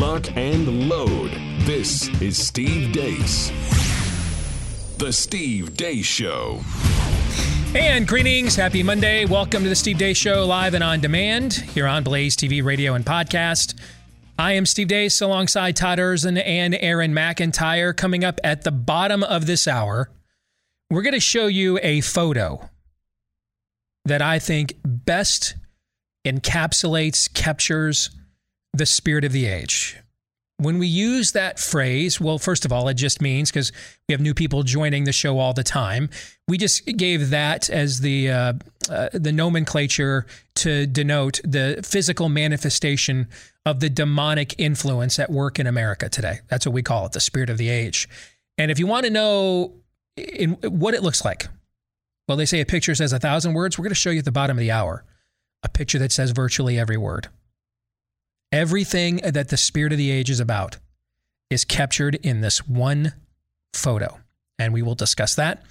lock, and load. This is Steve Deace. The Steve Deace Show. And greetings. Happy Monday. Welcome to the Steve Deace Show, live and on demand here on Blaze TV, radio, and podcast. I am Steve Deace alongside Todd Erzen and Aaron McIntyre. Coming up at the bottom of this hour, we're going to show you a photo that I think best encapsulates, captures the spirit of the age. When we use that phrase, well, first of all, it just means because we have new people joining the show all the time. We just gave that as the uh, uh, the nomenclature to denote the physical manifestation of the demonic influence at work in America today. That's what we call it, the spirit of the age. And if you want to know in what it looks like, well, they say a picture says a thousand words. We're going to show you at the bottom of the hour a picture that says virtually every word. Everything that the spirit of the age is about is captured in this one photo. And we will discuss that.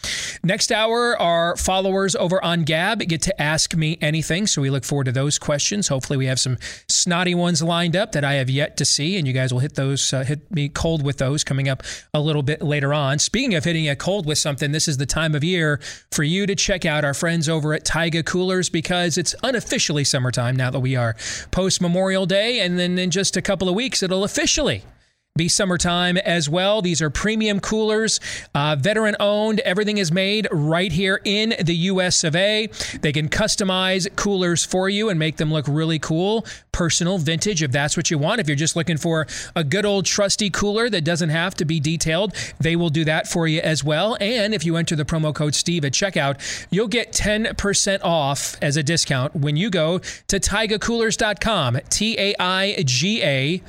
Next hour, our followers over on Gab get to ask me anything. So we look forward to those questions. Hopefully, we have some snotty ones lined up that I have yet to see. And you guys will hit those, uh, hit me cold with those coming up a little bit later on. Speaking of hitting a cold with something, this is the time of year for you to check out our friends over at Taiga Coolers because it's unofficially summertime now that we are post Memorial Day. And then in just a couple of weeks, it'll officially be summertime as well. These are premium coolers, uh, veteran owned. Everything is made right here in the US of A. They can customize coolers for you and make them look really cool, personal, vintage, if that's what you want. If you're just looking for a good old trusty cooler that doesn't have to be detailed, they will do that for you as well. And if you enter the promo code Steve at checkout, you'll get 10% off as a discount when you go to taigacoolers.com. T A I G A.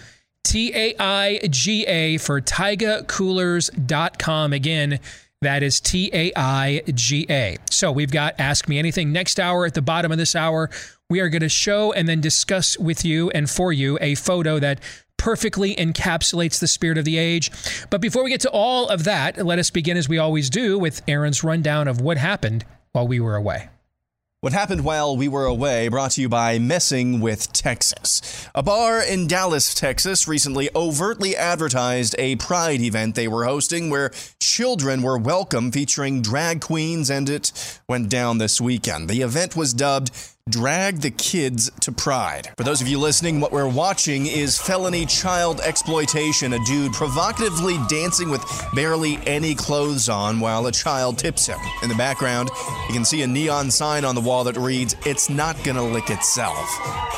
T A I G A for taigacoolers.com. Again, that is T A I G A. So we've got Ask Me Anything next hour. At the bottom of this hour, we are going to show and then discuss with you and for you a photo that perfectly encapsulates the spirit of the age. But before we get to all of that, let us begin as we always do with Aaron's rundown of what happened while we were away. What happened while we were away brought to you by Messing with Texas. A bar in Dallas, Texas recently overtly advertised a pride event they were hosting where children were welcome featuring drag queens and it went down this weekend. The event was dubbed Drag the Kids to Pride. For those of you listening, what we're watching is felony child exploitation, a dude provocatively dancing with barely any clothes on while a child tips him. In the background, you can see a neon sign on the wall that reads, It's not gonna lick itself.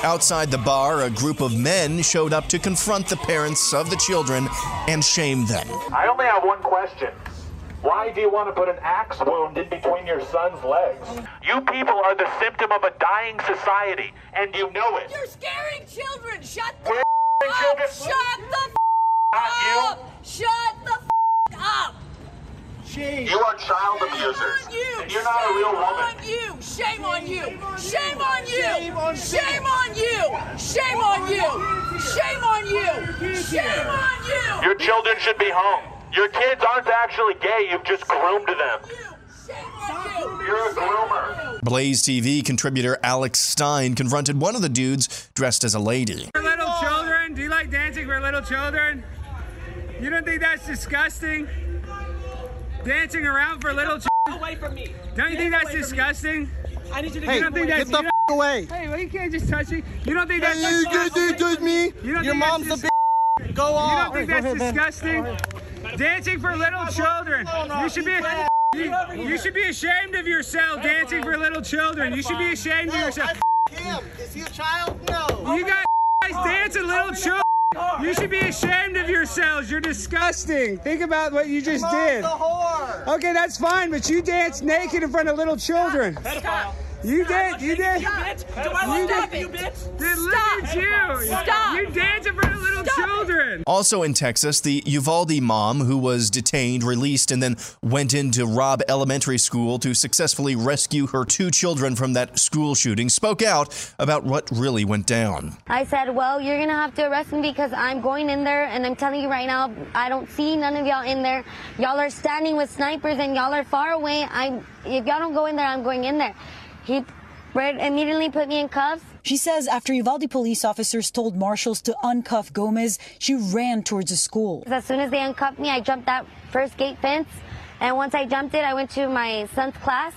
Outside the bar, a group of men showed up to confront the parents of the children and shame them. I only have one question. Why do you want to put an axe wound in between your son's legs? You people are the symptom of a dying society, and you know it. You're scaring children. Shut the We're f- up. children. Shut the f- Not you. up. Shut the f- up. You are child Shame abusers, on you. and you're not a real woman. Shame on you. Shame on you. Shame on you. Shame on you. Shame on you. Shame on you. Shame on you. Your children should be home. Your kids aren't actually gay. You've just groomed them. You. You're a groomer. Blaze TV contributor Alex Stein confronted one of the dudes dressed as a lady. For little children? Do you like dancing for little children? You don't think that's disgusting? Dancing around for little children? away from me. Don't you think that's disgusting? I need you to You get don't think that's the you don't- away. Hey, well, you can't just touch me. You don't think that's You disgusting? did do to me. You don't Your think mom's a that's bitch. Go You on. don't think that's disgusting? Dancing for little children. You should be. You, you should be ashamed of yourself dancing for little children. You should be ashamed of yourself. him. Is he a child? No. You guys dancing little children. You should be ashamed of yourselves. You're disgusting. Think about what you just did. The whore. Okay, that's fine, but you danced naked in front of little children. You did. You did. Do I You look up, did. you bitch? Then look at you. Stop. You dance in front of little children. Also in Texas, the Uvalde mom who was detained, released, and then went into Robb Elementary School to successfully rescue her two children from that school shooting spoke out about what really went down. I said, well, you're going to have to arrest me because I'm going in there and I'm telling you right now, I don't see none of y'all in there. Y'all are standing with snipers and y'all are far away. I'm, if y'all don't go in there, I'm going in there. He immediately put me in cuffs. She says after Uvalde police officers told marshals to uncuff Gomez, she ran towards the school. As soon as they uncuffed me, I jumped that first gate fence. And once I jumped it, I went to my son's class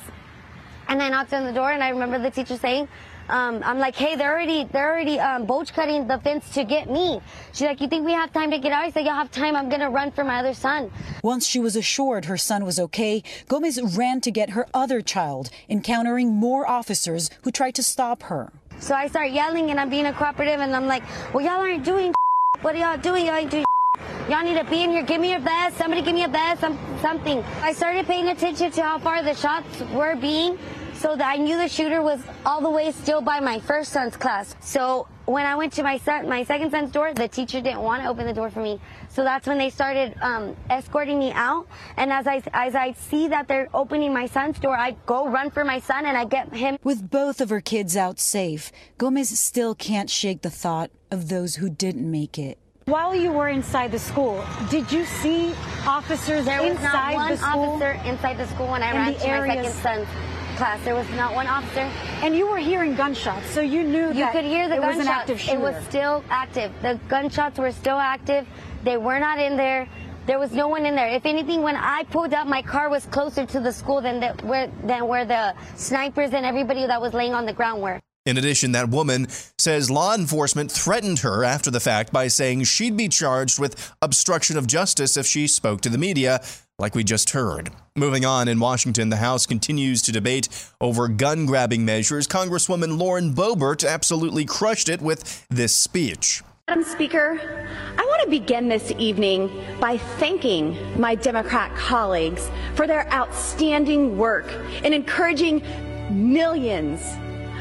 and I knocked on the door. And I remember the teacher saying, um, I'm like, hey, they're already they're already um, bolt cutting the fence to get me. She's like, you think we have time to get out? I said, y'all have time. I'm gonna run for my other son. Once she was assured her son was okay, Gomez ran to get her other child, encountering more officers who tried to stop her. So I start yelling and I'm being a cooperative and I'm like, well, y'all aren't doing. What are y'all doing? Y'all ain't doing. Y'all need to be in here. Give me your vest. Somebody give me a vest. Some, something. I started paying attention to how far the shots were being so that I knew the shooter was all the way still by my first son's class. So when I went to my son, my second son's door, the teacher didn't want to open the door for me. So that's when they started um, escorting me out. And as I as I see that they're opening my son's door, I go run for my son and I get him. With both of her kids out safe, Gomez still can't shake the thought of those who didn't make it. While you were inside the school, did you see officers there was inside not one the school? officer inside the school when I In ran the to my second son's class. There was not one officer. And you were hearing gunshots, so you knew You that could hear the it was gunshots. an active shooter. It was still active. The gunshots were still active. They were not in there. There was no one in there. If anything, when I pulled up, my car was closer to the school than the, where than where the snipers and everybody that was laying on the ground were. In addition, that woman says law enforcement threatened her after the fact by saying she'd be charged with obstruction of justice if she spoke to the media, like we just heard. Moving on, in Washington, the House continues to debate over gun grabbing measures. Congresswoman Lauren Boebert absolutely crushed it with this speech. Madam Speaker, I want to begin this evening by thanking my Democrat colleagues for their outstanding work in encouraging millions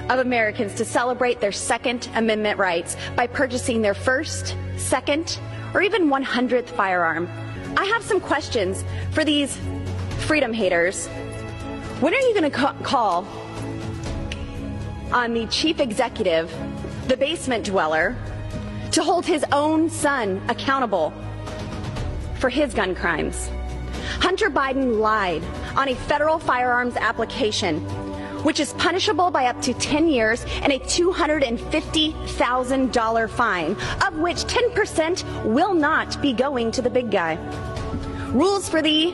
of Americans to celebrate their Second Amendment rights by purchasing their first, second, or even 100th firearm. I have some questions for these freedom haters. When are you going to ca- call on the chief executive, the basement dweller, to hold his own son accountable for his gun crimes. Hunter Biden lied on a federal firearms application, which is punishable by up to 10 years and a $250,000 fine, of which 10% will not be going to the big guy. Rules for thee,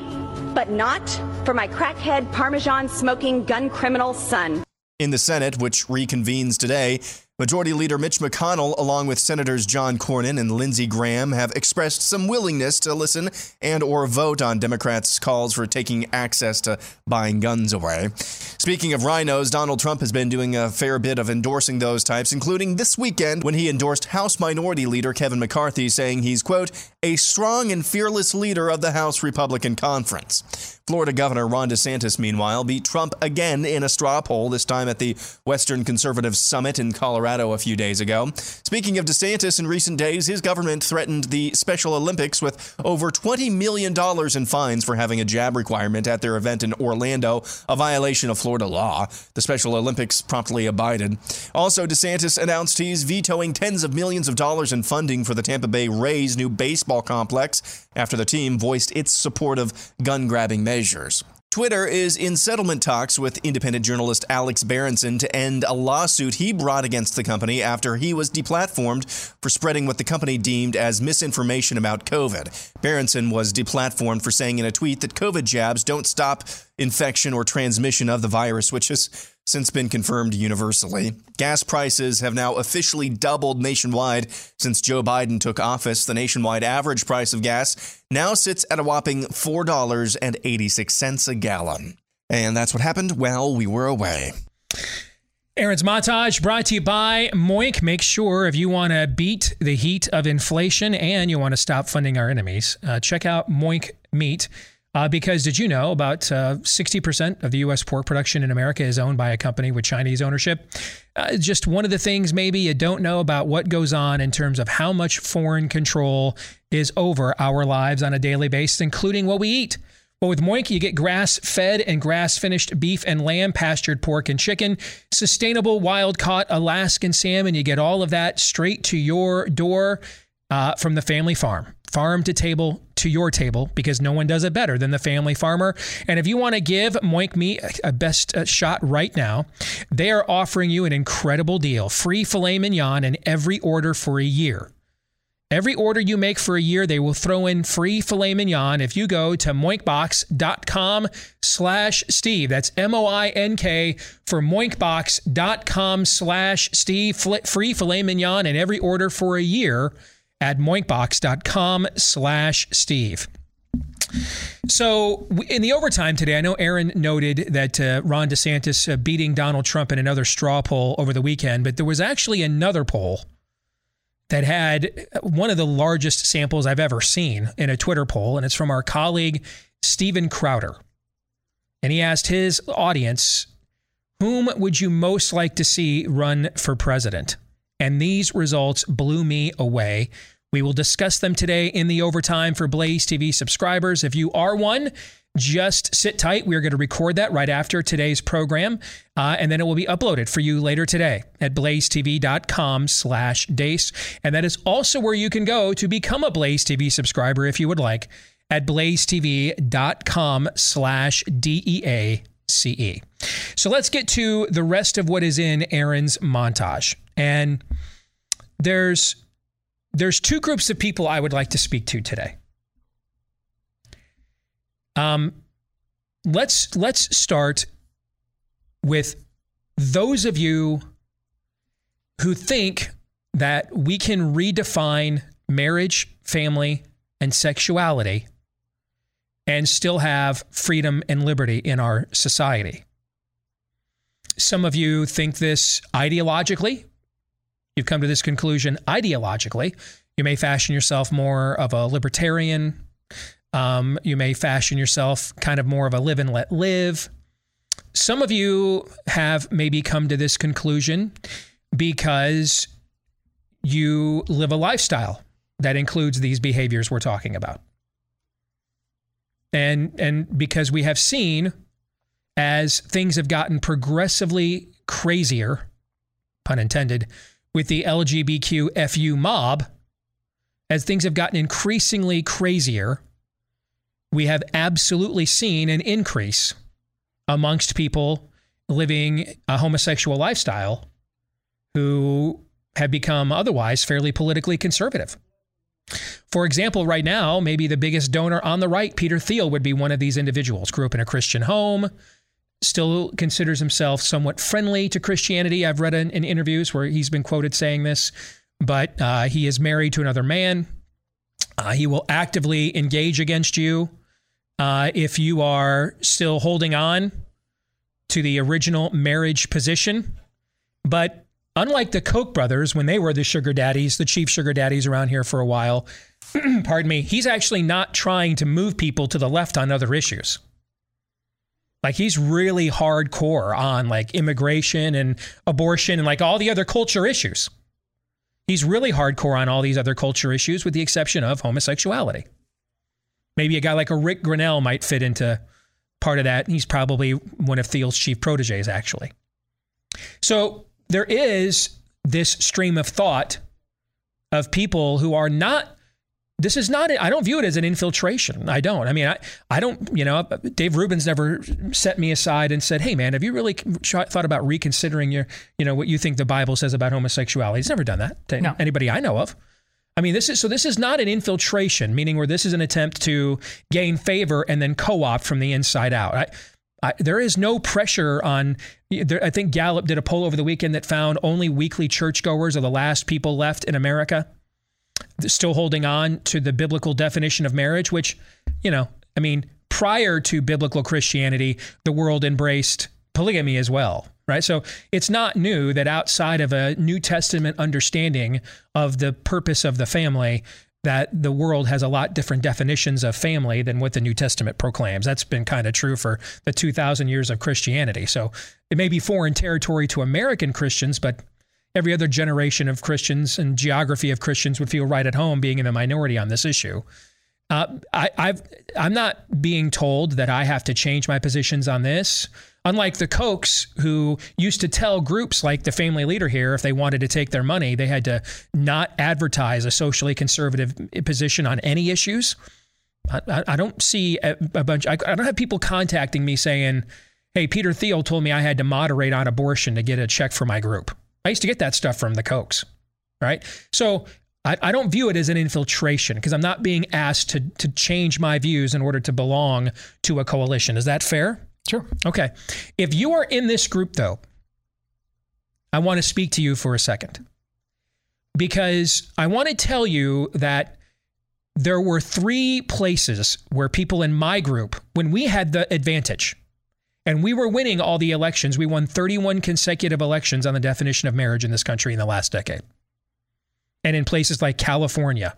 but not for my crackhead Parmesan smoking gun criminal son. In the Senate, which reconvenes today, Majority Leader Mitch McConnell, along with Senators John Cornyn and Lindsey Graham, have expressed some willingness to listen and or vote on Democrats' calls for taking access to buying guns away. Speaking of RINOs, Donald Trump has been doing a fair bit of endorsing those types, including this weekend when he endorsed House Minority Leader Kevin McCarthy, saying he's, quote, a strong and fearless leader of the House Republican Conference. Florida Governor Ron DeSantis, meanwhile, beat Trump again in a straw poll, this time at the Western Conservative Summit in Colorado a few days ago. Speaking of DeSantis, in recent days, his government threatened the Special Olympics with over $20 million in fines for having a jab requirement at their event in Orlando, a violation of Florida law. The Special Olympics promptly abided. Also, DeSantis announced he's vetoing tens of millions of dollars in funding for the Tampa Bay Rays' new baseball complex after the team voiced its support of gun grabbing measures. Twitter is in settlement talks with independent journalist Alex Berenson to end a lawsuit he brought against the company after he was deplatformed for spreading what the company deemed as misinformation about COVID. Berenson was deplatformed for saying in a tweet that COVID jabs don't stop infection or transmission of the virus, which has since been confirmed universally. Gas prices have now officially doubled nationwide since Joe Biden took office. The nationwide average price of gas now sits at a whopping $4.86 a gallon. And that's what happened while we were away. Aaron's Montage brought to you by Moink. Make sure if you want to beat the heat of inflation and you want to stop funding our enemies, uh, check out Moink Meat. Uh, because did you know about uh, 60% of the U.S. pork production in America is owned by a company with Chinese ownership? Uh, just one of the things maybe you don't know about what goes on in terms of how much foreign control is over our lives on a daily basis, including what we eat. But with Moink, you get grass fed and grass finished beef and lamb, pastured pork and chicken, sustainable wild caught Alaskan salmon. You get all of that straight to your door. Uh, from the family farm. Farm to table to your table because no one does it better than the family farmer. And if you want to give Moink Meat a best uh, shot right now, they are offering you an incredible deal free filet mignon in every order for a year. Every order you make for a year, they will throw in free filet mignon if you go to moinkbox.com slash Steve. That's M-O-I-N-K for moinkbox.com slash Steve. Free filet mignon in every order for a year at moinkbox.com slash Steve. So in the overtime today, I know Aaron noted that uh, Ron DeSantis uh, beating Donald Trump in another straw poll over the weekend, but there was actually another poll that had one of the largest samples I've ever seen in a Twitter poll, and it's from our colleague Stephen Crowder. And he asked his audience, Whom would you most like to see run for president? And these results blew me away. We will discuss them today in the overtime for Blaze TV subscribers. If you are one, just sit tight. We are going to record that right after today's program, uh, and then it will be uploaded for you later today at blazetv.com slash deace. And that is also where you can go to become a Blaze TV subscriber if you would like at blazetv.com slash D-E-A-C-E. So let's get to the rest of what is in Aaron's montage. And there's there's two groups of people I would like to speak to today. Um, let's let's start with those of you who think that we can redefine marriage, family, and sexuality and still have freedom and liberty in our society. Some of you think this ideologically. You've come to this conclusion ideologically. You may fashion yourself more of a libertarian, um, you may fashion yourself kind of more of a live and let live. Some of you have maybe come to this conclusion because you live a lifestyle that includes these behaviors we're talking about. And and because we have seen as things have gotten progressively crazier, pun intended, with the LGBTQ FU mob, as things have gotten increasingly crazier, we have absolutely seen an increase amongst people living a homosexual lifestyle who have become otherwise fairly politically conservative. For example, right now, maybe the biggest donor on the right, Peter Thiel, would be one of these individuals. Grew up in a Christian home, still considers himself somewhat friendly to Christianity. I've read in, in interviews where he's been quoted saying this, but uh, he is married to another man. Uh, he will actively engage against you uh, if you are still holding on to the original marriage position. But unlike the Koch brothers, when they were the sugar daddies, the chief sugar daddies around here for a while, pardon me, he's actually not trying to move people to the left on other issues. Like he's really hardcore on like immigration and abortion and like all the other culture issues. He's really hardcore on all these other culture issues with the exception of homosexuality. Maybe a guy like a Rick Grenell might fit into part of that. He's probably one of Thiel's chief proteges, actually. So there is this stream of thought of people who are not this is not i don't view it as an infiltration i don't i mean i, I don't you know dave rubin's never set me aside and said hey man have you really thought about reconsidering your you know what you think the bible says about homosexuality he's never done that to no. anybody i know of I mean, this is so. This is not an infiltration, meaning where this is an attempt to gain favor and then co-opt from the inside out. I, I, there is no pressure on. There, I think Gallup did a poll over the weekend that found only weekly churchgoers are the last people left in America, still holding on to the biblical definition of marriage. Which, you know, I mean, prior to biblical Christianity, the world embraced polygamy as well right? So it's not new that outside of a New Testament understanding of the purpose of the family, that the world has a lot different definitions of family than what the New Testament proclaims. That's been kind of true for the 2,000 years of Christianity. So it may be foreign territory to American Christians, but every other generation of Christians and geography of Christians would feel right at home being in the minority on this issue. Uh, I, I've I'm not being told that I have to change my positions on this. Unlike the Kochs, who used to tell groups like the family leader here, if they wanted to take their money, they had to not advertise a socially conservative position on any issues. I, I don't see a, a bunch. I, I don't have people contacting me saying, "Hey, Peter Thiel told me I had to moderate on abortion to get a check for my group." I used to get that stuff from the Kochs, right? So I, I don't view it as an infiltration because I'm not being asked to to change my views in order to belong to a coalition. Is that fair? Sure. Okay. If you are in this group, though, I want to speak to you for a second because I want to tell you that there were three places where people in my group, when we had the advantage and we were winning all the elections, we won 31 consecutive elections on the definition of marriage in this country in the last decade. And in places like California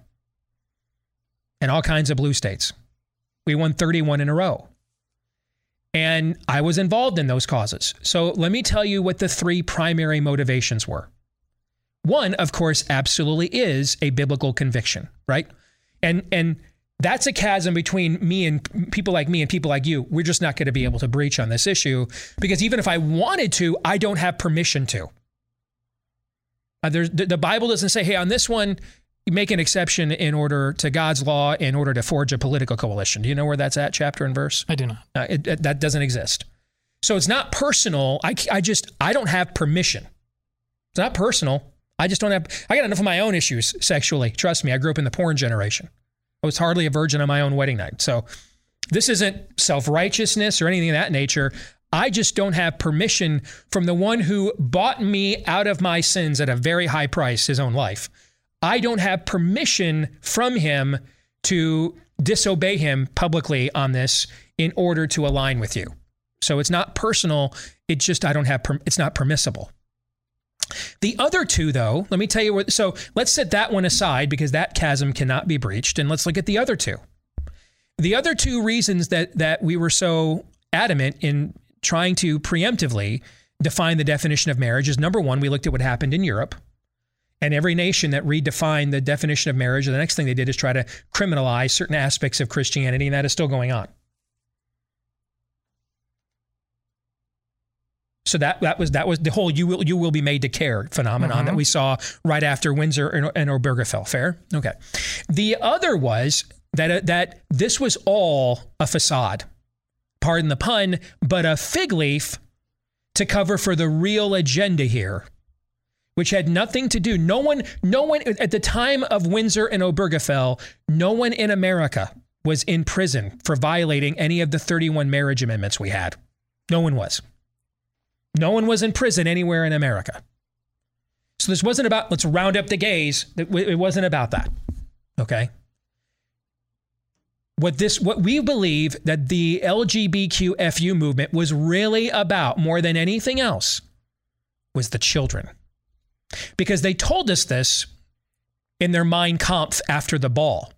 and all kinds of blue states, we won 31 in a row. And I was involved in those causes. So let me tell you what the three primary motivations were. One, of course, absolutely is a biblical conviction, right? And and that's a chasm between me and people like me and people like you. We're just not going to be able to breach on this issue because even if I wanted to, I don't have permission to. Uh, the, the Bible doesn't say, hey, on this one, make an exception in order to God's law in order to forge a political coalition. Do you know where that's at, chapter and verse? I do not. Uh, it, it, that doesn't exist. So it's not personal. I, I just, I don't have permission. It's not personal. I just don't have, I got enough of my own issues sexually. Trust me, I grew up in the porn generation. I was hardly a virgin on my own wedding night. So this isn't self righteousness or anything of that nature. I just don't have permission from the one who bought me out of my sins at a very high price, his own life. I don't have permission from him to disobey him publicly on this in order to align with you. So it's not personal. It's just I don't have it's not permissible. The other two, though, let me tell you what. So let's set that one aside because that chasm cannot be breached, and let's look at the other two. The other two reasons that that we were so adamant in trying to preemptively define the definition of marriage is number one, we looked at what happened in Europe. And every nation that redefined the definition of marriage, the next thing they did is try to criminalize certain aspects of Christianity, and that is still going on. So that that was that was the whole "you will you will be made to care" phenomenon mm-hmm. that we saw right after Windsor and, and Obergefell. Fair, okay. The other was that that this was all a facade, pardon the pun, but a fig leaf to cover for the real agenda here, which had nothing to do. No one, no one at the time of Windsor and Obergefell, no one in America was in prison for violating any of the 31 marriage amendments we had. No one was. No one was in prison anywhere in America. So this wasn't about let's round up the gays. It wasn't about that. Okay. What this what we believe that the LGBTQFU movement was really about more than anything else was the children. Because they told us this in their Mein Kampf after the ball.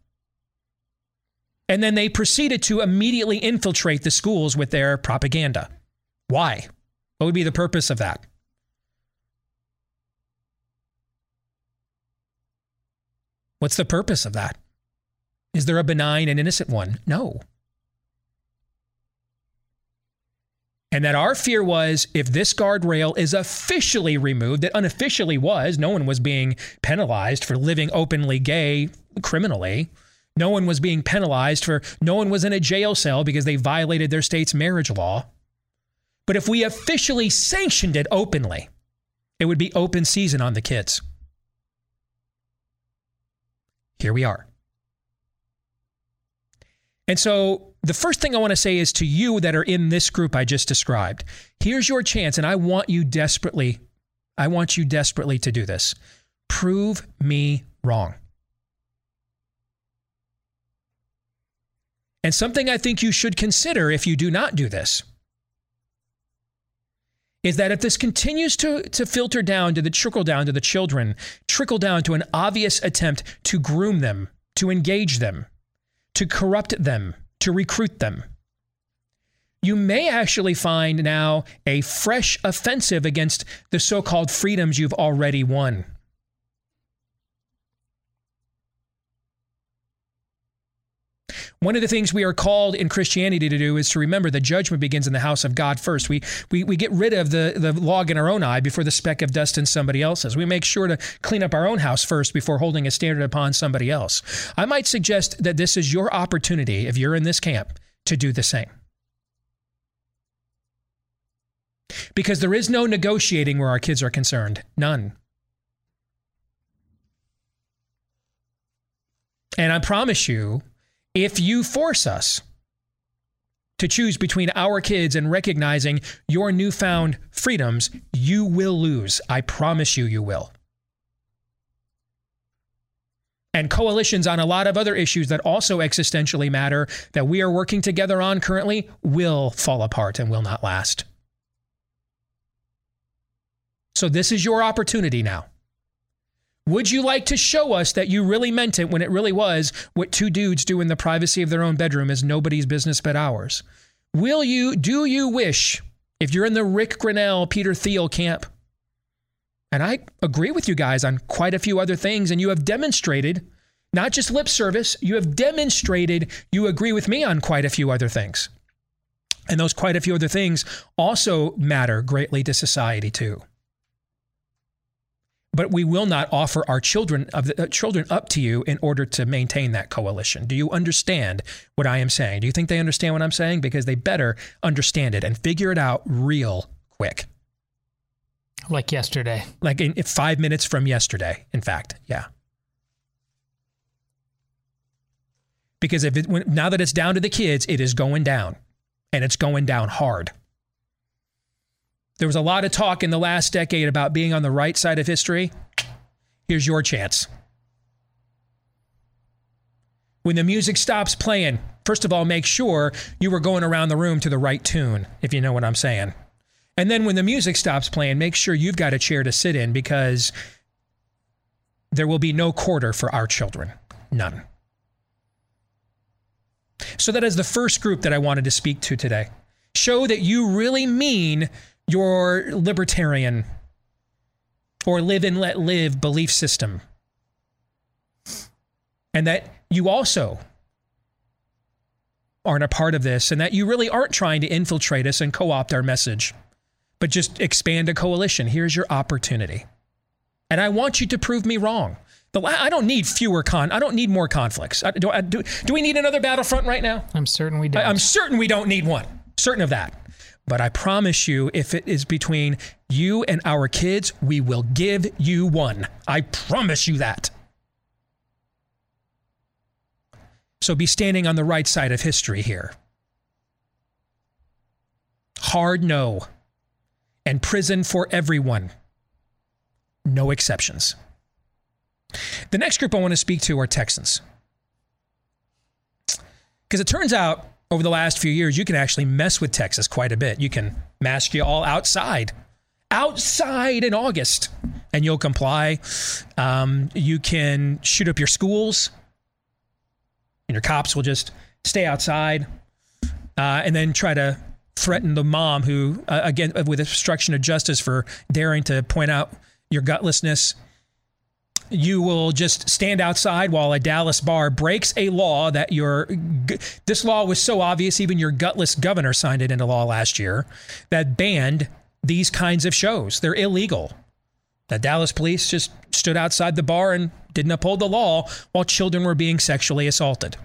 And then they proceeded to immediately infiltrate the schools with their propaganda. Why? What would be the purpose of that? What's the purpose of that? Is there a benign and innocent one? No. And that our fear was if this guardrail is officially removed, that unofficially was, no one was being penalized for living openly gay criminally. No one was being penalized for, no one was in a jail cell because they violated their state's marriage law. But if we officially sanctioned it openly, it would be open season on the kids. Here we are. And so, the first thing I want to say is to you that are in this group I just described here's your chance, and I want you desperately, I want you desperately to do this. Prove me wrong. And something I think you should consider if you do not do this is that if this continues to, to filter down to the trickle down to the children, trickle down to an obvious attempt to groom them, to engage them, to corrupt them, to recruit them, you may actually find now a fresh offensive against the so called freedoms you've already won. One of the things we are called in Christianity to do is to remember that judgment begins in the house of God first. We, we, we get rid of the, the log in our own eye before the speck of dust in somebody else's. We make sure to clean up our own house first before holding a standard upon somebody else. I might suggest that this is your opportunity, if you're in this camp, to do the same. Because there is no negotiating where our kids are concerned. None. And I promise you, if you force us to choose between our kids and recognizing your newfound freedoms, you will lose. I promise you, you will. And coalitions on a lot of other issues that also existentially matter that we are working together on currently will fall apart and will not last. So, this is your opportunity now. Would you like to show us that you really meant it when it really was what two dudes do in the privacy of their own bedroom is nobody's business but ours? Will you, do you wish, if you're in the Rick Grenell, Peter Thiel camp, and I agree with you guys on quite a few other things, and you have demonstrated, not just lip service, you have demonstrated you agree with me on quite a few other things. And those quite a few other things also matter greatly to society too but we will not offer our children of the, uh, children up to you in order to maintain that coalition. Do you understand what I am saying? Do you think they understand what I'm saying? Because they better understand it and figure it out real quick. Like yesterday. Like in, in five minutes from yesterday. In fact, yeah. Because if it, when, now that it's down to the kids, it is going down, and it's going down hard. There was a lot of talk in the last decade about being on the right side of history. Here's your chance. When the music stops playing, first of all, make sure you were going around the room to the right tune, if you know what I'm saying. And then when the music stops playing, make sure you've got a chair to sit in because there will be no quarter for our children. None. So, that is the first group that I wanted to speak to today. Show that you really mean your libertarian or live and let live belief system. And that you also aren't a part of this, and that you really aren't trying to infiltrate us and co opt our message, but just expand a coalition. Here's your opportunity. And I want you to prove me wrong. I don't need fewer con. I don't need more conflicts. I, do, I, do, do we need another battlefront right now? I'm certain we don't. I, I'm certain we don't need one. Certain of that. But I promise you, if it is between you and our kids, we will give you one. I promise you that. So be standing on the right side of history here. Hard no. And prison for everyone. No exceptions. The next group I want to speak to are Texans. Because it turns out over the last few years, you can actually mess with Texas quite a bit. You can mask you all outside, outside in August, and you'll comply. Um, you can shoot up your schools, and your cops will just stay outside uh, and then try to threaten the mom who, uh, again, with obstruction of justice for daring to point out your gutlessness you will just stand outside while a Dallas bar breaks a law that your this law was so obvious even your gutless governor signed it into law last year that banned these kinds of shows. They're illegal. The Dallas police just stood outside the bar and didn't uphold the law while children were being sexually assaulted.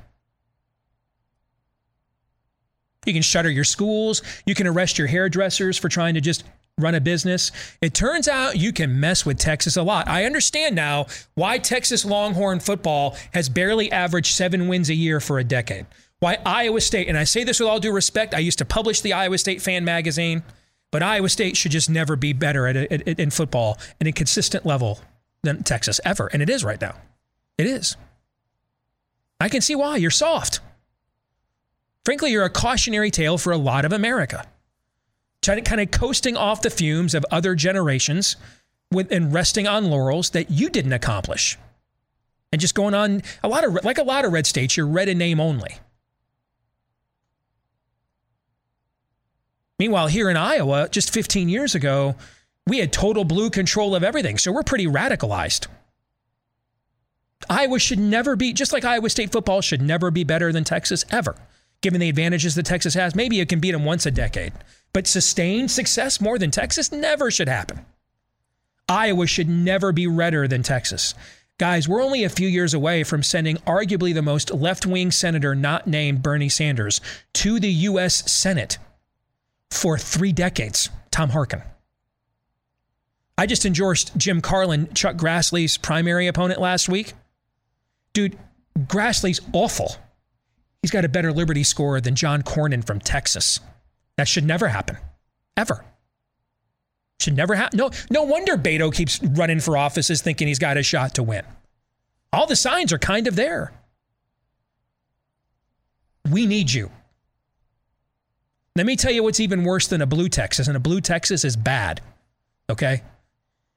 You can shutter your schools. You can arrest your hairdressers for trying to just run a business. It turns out you can mess with Texas a lot. I understand now why Texas Longhorn football has barely averaged seven wins a year for a decade. Why Iowa State, and I say this with all due respect, I used to publish the Iowa State fan magazine, but Iowa State should just never be better at, at, at in football at a consistent level than Texas ever. And it is right now. It is. I can see why. You're soft. Frankly, you're a cautionary tale for a lot of America kind of coasting off the fumes of other generations with, and resting on laurels that you didn't accomplish. And just going on a lot of, like a lot of red states, you're red in name only. Meanwhile, here in Iowa, just 15 years ago, we had total blue control of everything. So we're pretty radicalized. Iowa should never be, just like Iowa State football should never be better than Texas ever, given the advantages that Texas has. Maybe it can beat them once a decade, but sustained success more than Texas never should happen. Iowa should never be redder than Texas. Guys, we're only a few years away from sending arguably the most left wing senator not named Bernie Sanders to the U.S. Senate for three decades. Tom Harkin. I just endorsed Jim Carlin, Chuck Grassley's primary opponent last week. Dude, Grassley's awful. He's got a better Liberty score than John Cornyn from Texas. That should never happen. Ever. Should never happen. No, no wonder Beto keeps running for offices thinking he's got a shot to win. All the signs are kind of there. We need you. Let me tell you what's even worse than a blue Texas, and a blue Texas is bad. Okay?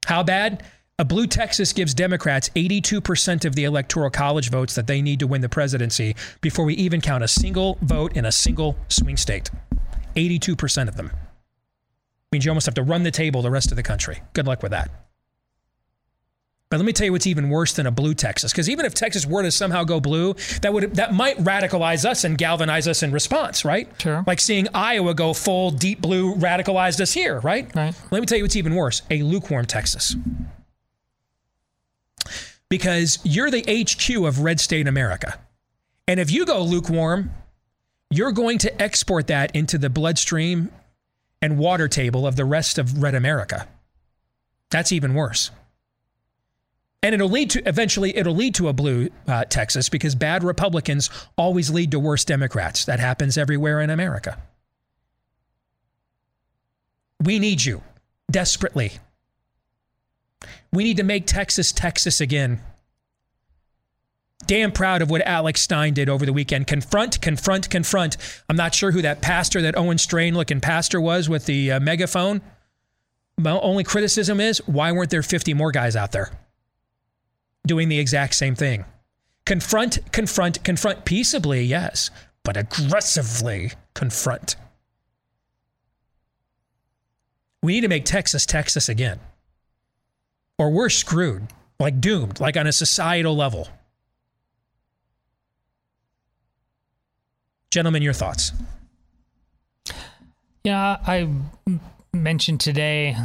How bad? A blue Texas gives Democrats 82% of the electoral college votes that they need to win the presidency before we even count a single vote in a single swing state. 82% of them means you almost have to run the table the rest of the country. Good luck with that. But let me tell you what's even worse than a blue Texas, because even if Texas were to somehow go blue, that would that might radicalize us and galvanize us in response, right? Sure. Like seeing Iowa go full deep blue radicalized us here, right? Right. Let me tell you what's even worse: a lukewarm Texas. Because you're the HQ of red state America. And if you go lukewarm, you're going to export that into the bloodstream and water table of the rest of red America. That's even worse. And it'll lead to eventually it'll lead to a blue uh, Texas because bad Republicans always lead to worse Democrats. That happens everywhere in America. We need you desperately. We need to make Texas Texas again. Damn proud of what Alex Stein did over the weekend. Confront, confront, confront. I'm not sure who that pastor, that Owen Strachan looking pastor was with the uh, megaphone. My only criticism is why weren't there 50 more guys out there? doing the exact same thing. Confront, confront, confront peaceably, yes, but aggressively confront. We need to make Texas Texas again. Or we're screwed, like doomed, like on a societal level. Gentlemen, your thoughts. Yeah, I mentioned today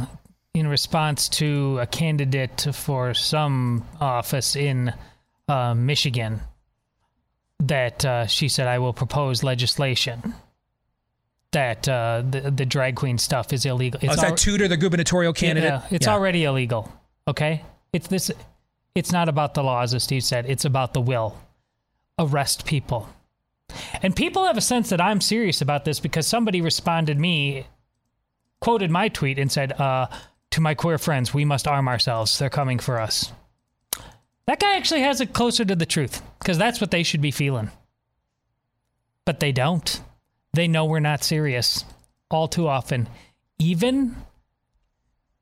in response to a candidate for some office in uh, Michigan that uh, she said, I will propose legislation that uh, the, the drag queen stuff is illegal. It's oh, is that al- Tudor, the gubernatorial candidate? Yeah, it's yeah. already illegal. Okay? It's this. It's not about the laws, as Steve said. It's about the will. Arrest people. And people have a sense that I'm serious about this because somebody responded me, quoted my tweet, and said, uh, to my queer friends, we must arm ourselves. They're coming for us. That guy actually has it closer to the truth because that's what they should be feeling. But they don't. They know we're not serious all too often, even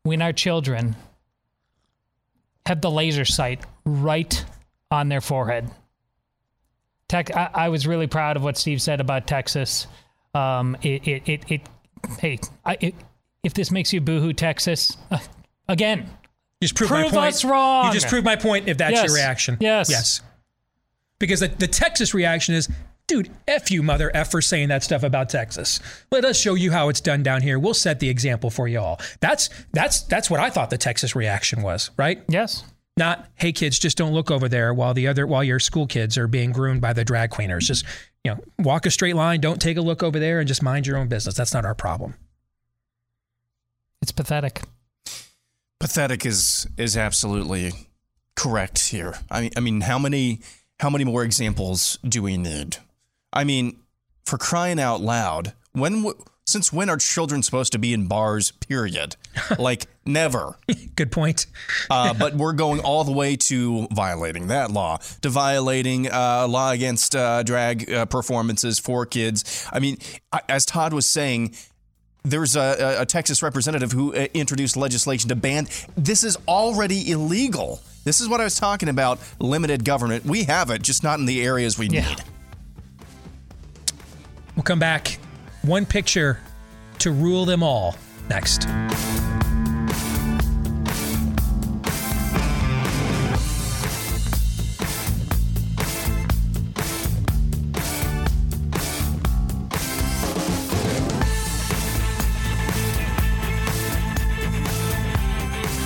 when our children have the laser sight right on their forehead. Tech, I, I was really proud of what Steve said about Texas. Um, it, it, it, it hey, I, it, if this makes you boohoo, Texas, uh, again, you just prove, prove my point. us wrong. You just prove my point if that's yes. your reaction. Yes. Yes. Because the, the Texas reaction is, dude, F you, mother F, for saying that stuff about Texas. Let us show you how it's done down here. We'll set the example for you all. That's that's that's what I thought the Texas reaction was, right? Yes. Not, hey kids, just don't look over there while the other while your school kids are being groomed by the drag queeners. Just, you know, walk a straight line, don't take a look over there and just mind your own business. That's not our problem. It's pathetic. Pathetic is is absolutely correct here. I mean, I mean, how many how many more examples do we need? I mean, for crying out loud, when w- since when are children supposed to be in bars? Period. like never. Good point. uh, but we're going all the way to violating that law, to violating uh, law against uh, drag uh, performances for kids. I mean, as Todd was saying, there's a, a, Texas representative who uh, introduced legislation to ban. This is already illegal. This is what I was talking about limited government. We have it, just not in the areas we yeah. need. We'll come back. One picture to rule them all next.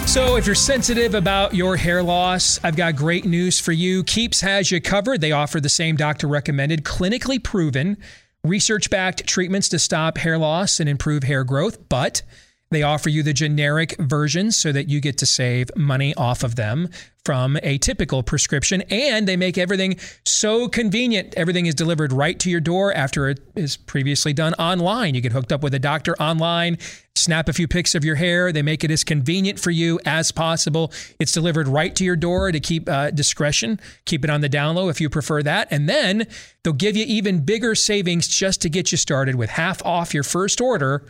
So, if you're sensitive about your hair loss, I've got great news for you. Keeps has you covered. They offer the same doctor recommended, clinically proven research backed treatments to stop hair loss and improve hair growth, but they offer you the generic versions so that you get to save money off of them from a typical prescription. And they make everything so convenient. Everything is delivered right to your door after it is previously done online. You get hooked up with a doctor online, snap a few pics of your hair. They make it as convenient for you as possible. It's delivered right to your door to keep uh, discretion, keep it on the down low if you prefer that. And then they'll give you even bigger savings just to get you started with half off your first order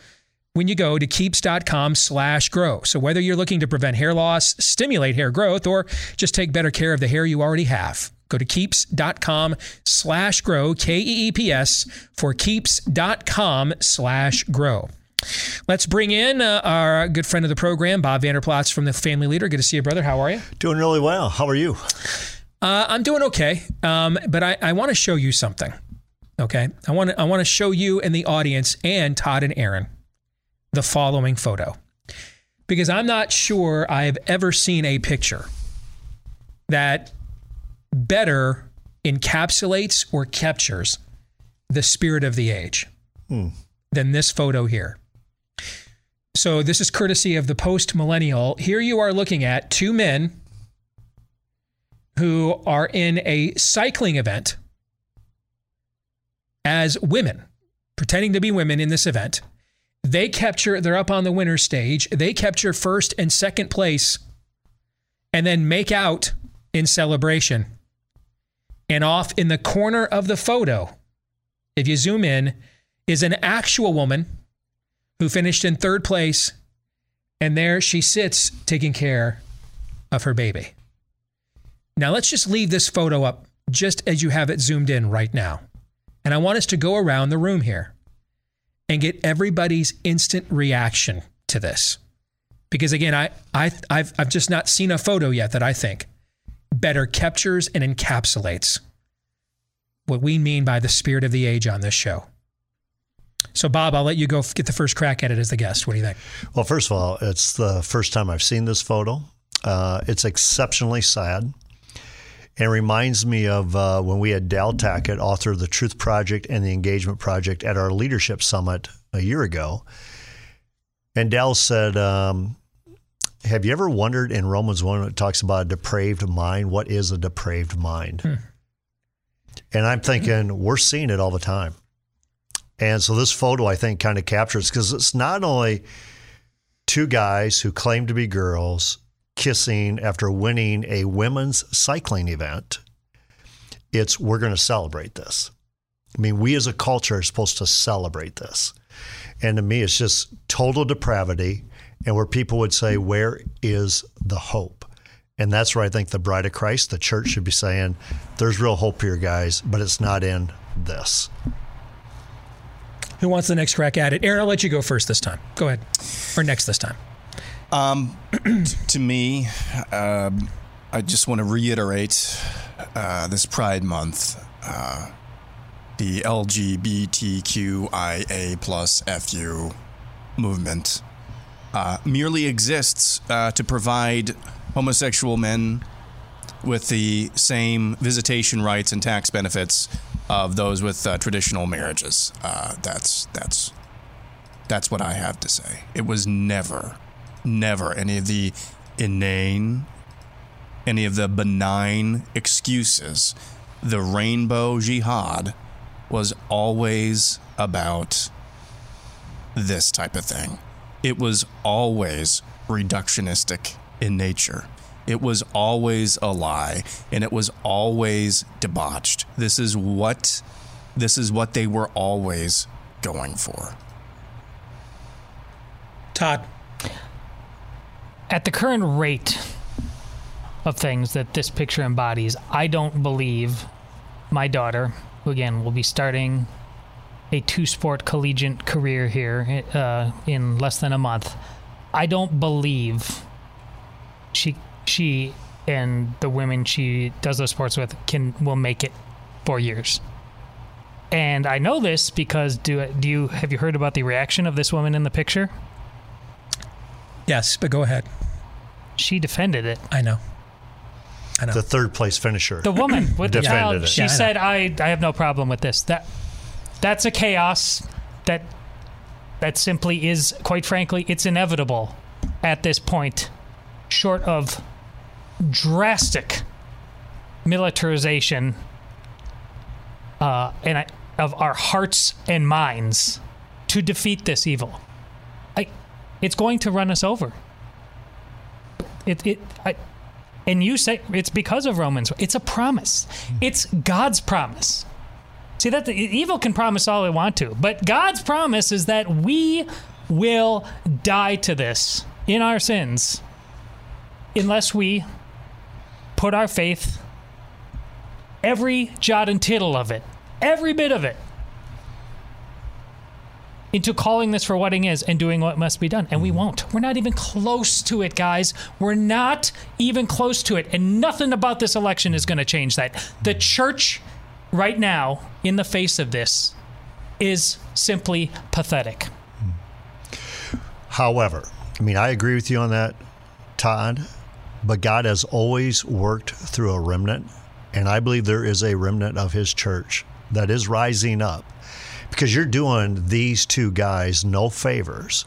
when you go to keeps.com slash grow. So whether you're looking to prevent hair loss, stimulate hair growth, or just take better care of the hair you already have, go to keeps.com slash grow, K-E-E-P-S, for keeps.com slash grow. Let's bring in uh, our good friend of the program, Bob Vander Plaats from the Family Leader. Good to see you, brother. How are you? Doing really well. How are you? Uh, I'm doing okay, um, but I, I want to show you something. Okay, I want to I want to show you and the audience and Todd and Aaron the following photo because I'm not sure I've ever seen a picture that better encapsulates or captures the spirit of the age Hmm. than this photo here. So, this is courtesy of the post millennial. Here you are looking at two men who are in a cycling event as women, pretending to be women in this event. They capture, they're up on the winner stage. They capture first and second place and then make out in celebration. And off in the corner of the photo, if you zoom in, is an actual woman who finished in third place. And there she sits taking care of her baby. Now let's just leave this photo up just as you have it zoomed in right now. And I want us to go around the room here and get everybody's instant reaction to this. Because again, I, I, I've, I've just not seen a photo yet that I think better captures and encapsulates what we mean by the spirit of the age on this show. So, Bob, I'll let you go get the first crack at it as the guest. What do you think? Well, first of all, it's the first time I've seen this photo. Uh, it's exceptionally sad. And it reminds me of uh, when we had Del Tackett, author of the Truth Project and the Engagement Project, at our leadership summit a year ago. And Del said, um, Have you ever wondered in Romans 1 when it talks about a depraved mind? What is a depraved mind? Hmm. And I'm thinking, we're seeing it all the time. And so this photo, I think, kind of captures because it's not only two guys who claim to be girls kissing after winning a women's cycling event. It's we're going to celebrate this. I mean, we as a culture are supposed to celebrate this. And to me, it's just total depravity. And where people would say, Where is the hope? And that's where I think the bride of Christ, the church, should be saying, There's real hope here, guys, but it's not in this. Who wants the next crack at it? Aaron, I'll let you go first this time. Go ahead. Or next this time. Um, to me, um, I just want to reiterate uh, this Pride Month, uh, the LGBTQIA plus FU movement uh, merely exists uh, to provide homosexual men with the same visitation rights and tax benefits of those with uh, traditional marriages. Uh, that's that's that's what I have to say. It was never, never any of the inane, any of the benign excuses. The rainbow jihad was always about this type of thing. It was always reductionistic in nature. It was always a lie and it was always debauched. This is what this is what they were always going for. Todd. At the current rate of things that this picture embodies, I don't believe my daughter, who again will be starting a two sport collegiate career here uh, in less than a month, I don't believe she she and the women she does those sports with can will make it four years. And I know this because do do you have you heard about the reaction of this woman in the picture? Yes, but go ahead. She defended it. I know. I know. The third place finisher. The woman with the child, it. she said, I, "I have no problem with this." That that's a chaos that that simply is, quite frankly, it's inevitable at this point, short of drastic militarization uh, and I, of our hearts and minds to defeat this evil. I, it's going to run us over. It, it, I, and you say it's because of Romans. It's a promise. Hmm. It's God's promise. See that the evil can promise all they want to, but God's promise is that we will die to this in our sins unless we put our faith every jot and tittle of it, every bit of it, into calling this for what it is and doing what must be done. And we mm. won't. We're not even close to it, guys. We're not even close to it. And nothing about this election is going to change that. The church, right now, in the face of this, is simply pathetic. Hmm. However, I mean, I agree with you on that, Todd, but God has always worked through a remnant, and I believe there is a remnant of His church that is rising up because you're doing these two guys no favors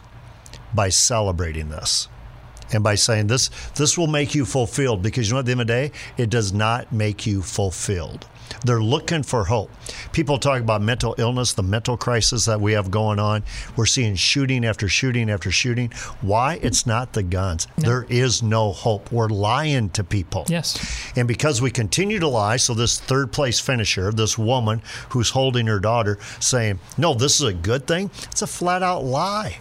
by celebrating this and by saying this this will make you fulfilled. Because you know at the end of the day it does not make you fulfilled they're looking for hope. People talk about mental illness the mental crisis that we have going on. We're seeing shooting after shooting after shooting. Why? It's not the guns. There is no hope. We're lying to people. Yes. And because we continue to lie so this third place finisher this woman who's holding her daughter saying no this is a good thing it's a flat out lie.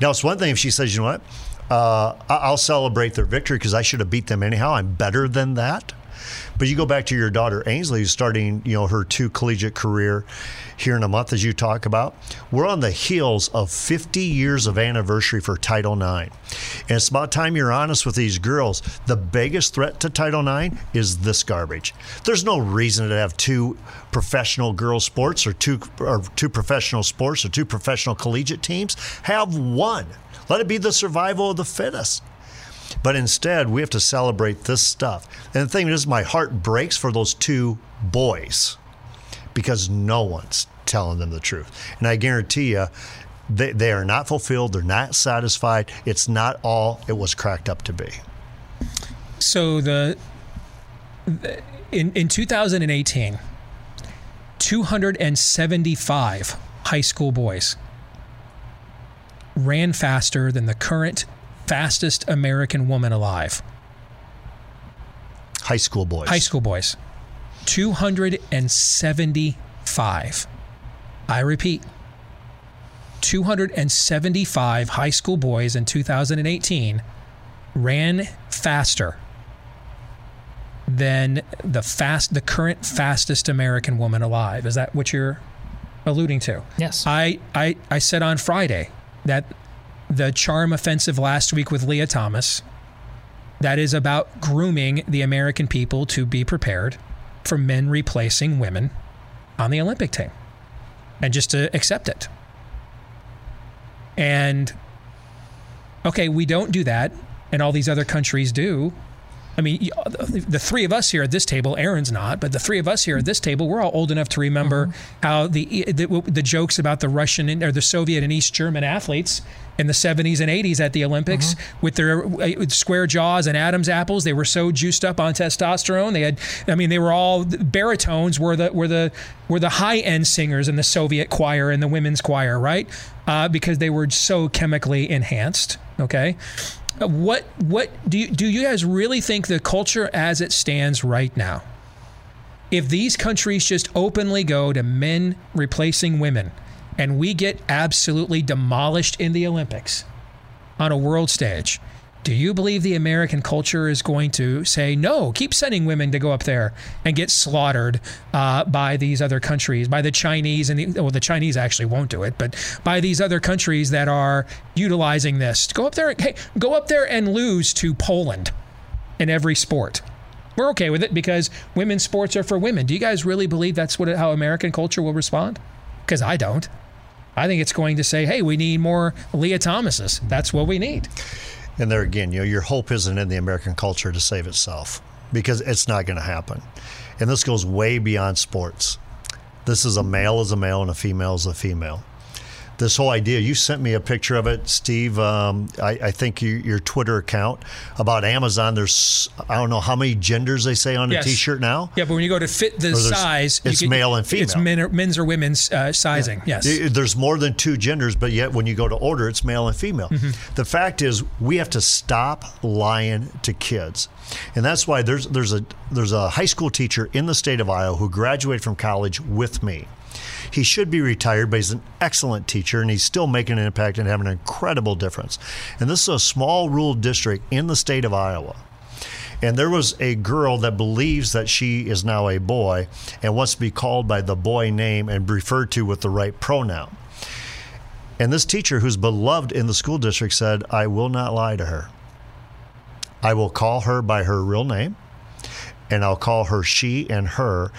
Now, it's one thing if she says, you know what, uh, I'll celebrate their victory because I should have beat them anyhow. I'm better than that. But you go back to your daughter Ainsley, who's starting, you know, her two collegiate career here in a month, as you talk about. We're on the heels of 50 years of anniversary for Title IX, and it's about time you're honest with these girls. The biggest threat to Title IX is this garbage. There's no reason to have two professional girls sports or two or two professional sports or two professional collegiate teams. Have one. Let it be the survival of the fittest. But instead, we have to celebrate this stuff. And the thing is, my heart breaks for those two boys because no one's telling them the truth. And I guarantee you, they, they are not fulfilled. They're not satisfied. It's not all it was cracked up to be. So the, the in in 2018, 275 high school boys ran faster than the current fastest American woman alive. High school boys. High school boys. 275. I repeat. 275 high school boys in 2018 ran faster than the fast the current fastest American woman alive. Is that what you're alluding to? Yes. I I, I said on Friday that the charm offensive last week with Lia Thomas that is about grooming the American people to be prepared for men replacing women on the Olympic team and just to accept it. And okay, we don't do that, and all these other countries do. I mean, the three of us here at this table, Aaron's not, but the three of us here at this table, we're all old enough to remember how the, the the jokes about the Russian or the Soviet and East German athletes in the 70s and 80s at the Olympics with their uh, square jaws and Adam's apples. They were so juiced up on testosterone. They had, I mean, they were all baritones. Were the were the were the high end singers in the Soviet choir and the women's choir, right? Uh, because they were so chemically enhanced. Okay. Uh, What what do you do you guys really think the culture as it stands right now? If these countries just openly go to men replacing women and we get absolutely demolished in the Olympics on a world stage, do you believe the American culture is going to say, no, keep sending women to go up there and get slaughtered uh, by these other countries, by the Chinese? And the, well, the Chinese actually won't do it, but by these other countries that are utilizing this. Go up there, hey, go up there and lose to Poland in every sport. We're okay with it because women's sports are for women. Do you guys really believe that's what how American culture will respond? Because I don't. I think it's going to say, "Hey, we need more Lia Thomases. That's what we need." And there again, you know, your hope isn't in the American culture to save itself because it's not going to happen. And this goes way beyond sports. This is a male is a male and a female is a female. This whole idea, you sent me a picture of it, Steve. Um, I, I, think you, your Twitter account about Amazon. There's I don't know how many genders they say on Yes. a T-shirt now. Yeah, but when you go to fit the size, it's get- male and female. It's men or, men's or women's uh, sizing. Yes. There's more than two genders, but yet when you go to order, it's male and female. Mm-hmm. The fact is, we have to stop lying to kids, and that's why there's there's a there's a high school teacher in the state of Iowa who graduated from college with me. He should be retired, but he's an excellent teacher, and he's still making an impact and having an incredible difference. And this is a small rural district in the state of Iowa. And there was a girl that believes that she is now a boy and wants to be called by the boy name and referred to with the right pronoun. And this teacher, who's beloved in the school district, said, I will not lie to her. I will call her by her real name, and I'll call her she and her.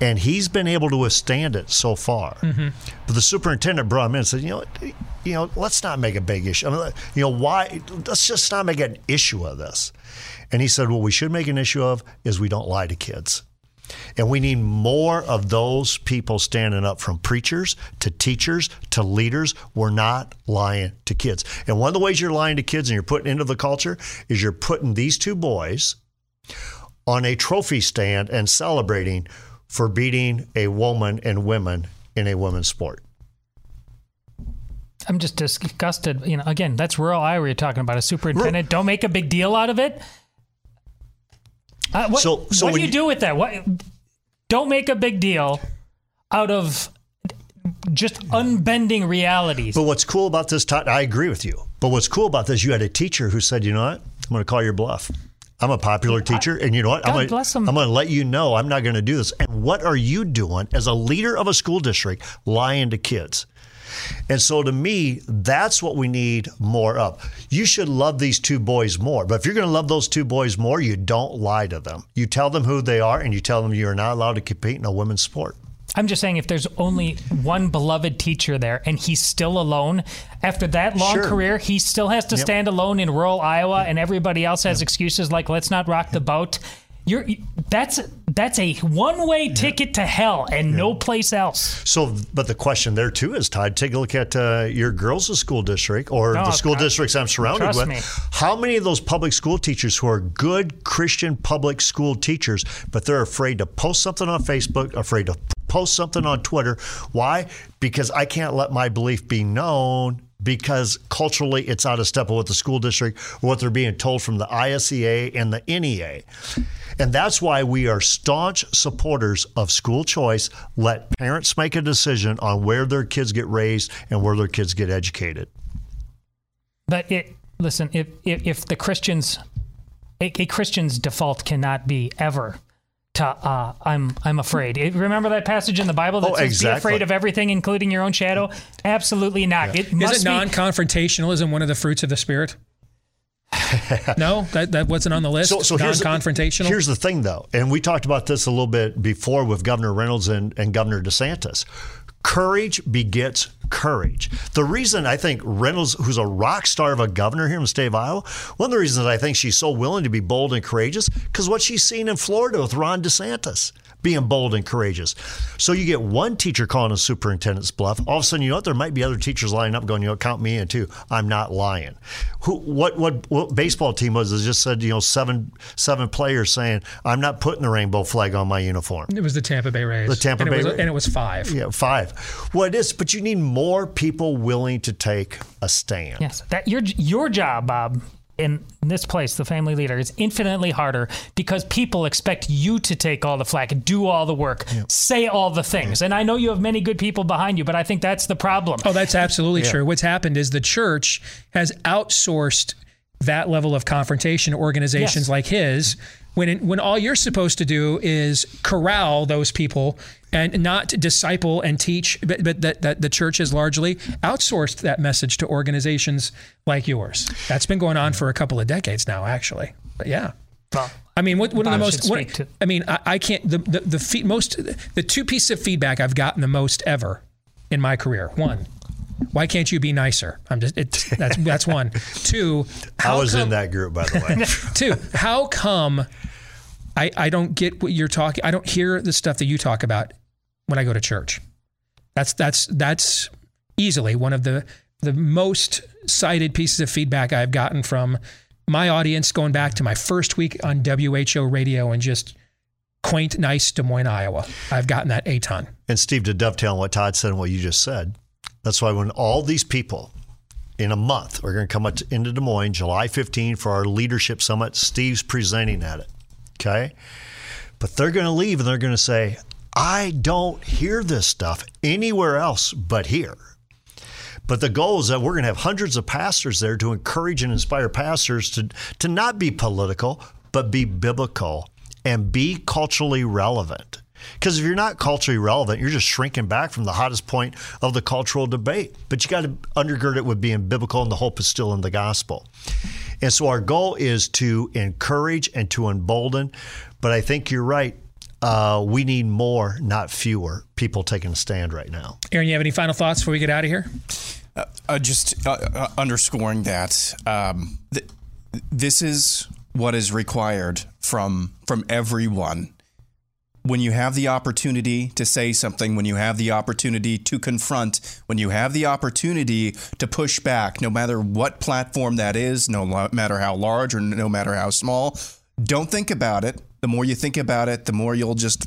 And he's been able to withstand it so far. Mm-hmm. But the superintendent brought him in and said, you know, you know, let's not make a big issue. I mean, you know, why? Let's just not make an issue of this. And he said, what we should make an issue of is we don't lie to kids. And we need more of those people standing up from preachers to teachers to leaders. We're not lying to kids. And one of the ways you're lying to kids and you're putting into the culture is you're putting these two boys on a trophy stand and celebrating for beating a woman and women in a women's sport. I'm just disgusted. You know, again, that's rural Iowa you're talking about. A superintendent. Don't make a big deal out of it. Uh, what So- so what do you you- do with that? What? Don't make a big deal out of just unbending realities. But what's cool about this, Todd, I agree with you. But what's cool about this, you had a teacher who said, you know what? I'm going to call your bluff. I'm a popular teacher, and you know what? I'm God going bless to 'em. I'm going to let you know I'm not going to do this. And what are you doing as a leader of a school district lying to kids? And so to me, that's what we need more of. You should love these two boys more. But if you're going to love those two boys more, you don't lie to them. You tell them who they are and you tell them you are not allowed to compete in a women's sport. I'm just saying, if there's only one beloved teacher there and he's still alone, after that long Sure. career, he still has to Yep. stand alone in rural Iowa, and everybody else has excuses like "Let's not rock the boat." You're that's that's a one-way ticket to hell and no place else. So, but the question there too is, Todd, take a look at uh, your girls' school district or No, the school I- districts I'm surrounded trust with. me. How many of those public school teachers who are good Christian public school teachers, but they're afraid to post something on Facebook, afraid to post something on Twitter? Why? Because I can't let my belief be known. Because culturally, it's out of step with what the school district what they're being told from the ISEA and the NEA. And that's why we are staunch supporters of school choice. Let parents make a decision on where their kids get raised and where their kids get educated. But it listen, if if, if the Christians, a, a Christian's default cannot be ever to uh, I'm I'm afraid. It- remember that passage in the Bible that Oh, says exactly. be afraid of everything, including your own shadow. Absolutely not. It must Isn't non-confrontationalism one of the fruits of the spirit? no, that, that wasn't on the list. So, so here's, non-confrontational. here's the thing, though, and we talked about this a little bit before with Governor Reynolds and, and Governor DeSantis. Courage begets courage. The reason I think Reynolds, who's a rock star of a governor here in the state of Iowa, one of the reasons I think she's so willing to be bold and courageous, because what she's seen in Florida with Ron DeSantis being bold and courageous. So you get one teacher calling a superintendent's bluff. All of a sudden, you know what? There might be other teachers lining up going, you know, count me in too. I'm not lying. Who? What? What? What baseball team was? It just said, you know, seven seven players saying, I'm not putting the rainbow flag on my uniform. it was the Tampa Bay Rays. The Tampa and Bay was, Rays. and it was five. Yeah, five. Well, it is, but you need more people willing to take a stand. Yes, that your your job, Bob, in this place, the family leader, is infinitely harder because people expect you to take all the flack, do all the work, say all the things. And I know you have many good people behind you, but I think that's the problem. Oh, that's absolutely Yeah. true. What's happened is the church has outsourced that level of confrontation organizations Yes. like his. When it, when all you're supposed to do is corral those people and not disciple and teach, but, but that, that the church has largely outsourced that message to organizations like yours. That's been going on for a couple of decades now, actually. But yeah. Well, I mean, what, one of the most. What, I mean, I, I can't. The the, the fe- most the two pieces of feedback I've gotten the most ever in my career. One, Why can't you be nicer? I'm just it's that's that's one. Two, I was in that group, by the way. Two, how come I, I don't get what you're talking I don't hear the stuff that you talk about when I go to church. That's that's that's easily one of the the most cited pieces of feedback I've gotten from my audience going back to my first week on WHO radio and just quaint, nice Des Moines, Iowa. I've gotten that a ton. And Steve, to dovetail on what Todd said and what you just said, that's why when all these people in a month are going to come up to, into Des Moines, July 15 for our leadership summit, Steve's presenting at it. Okay. But they're going to leave and they're going to say, I don't hear this stuff anywhere else but here. But the goal is that we're going to have hundreds of pastors there to encourage and inspire pastors to, to not be political, but be biblical and be culturally relevant. Because if you're not culturally relevant, you're just shrinking back from the hottest point of the cultural debate. But you got to undergird it with being biblical, and the hope is still in the gospel. And so our goal is to encourage and to embolden. But I think you're right. Uh, we need more, not fewer, people taking a stand right now. Aaron, you have any final thoughts before we get out of here? Uh, uh, just uh, uh, underscoring that um, th- this is what is required from from everyone. When you have the opportunity to say something, when you have the opportunity to confront, when you have the opportunity to push back, no matter what platform that is, no matter how large or no matter how small, don't think about it. The more you think about it, the more you'll just,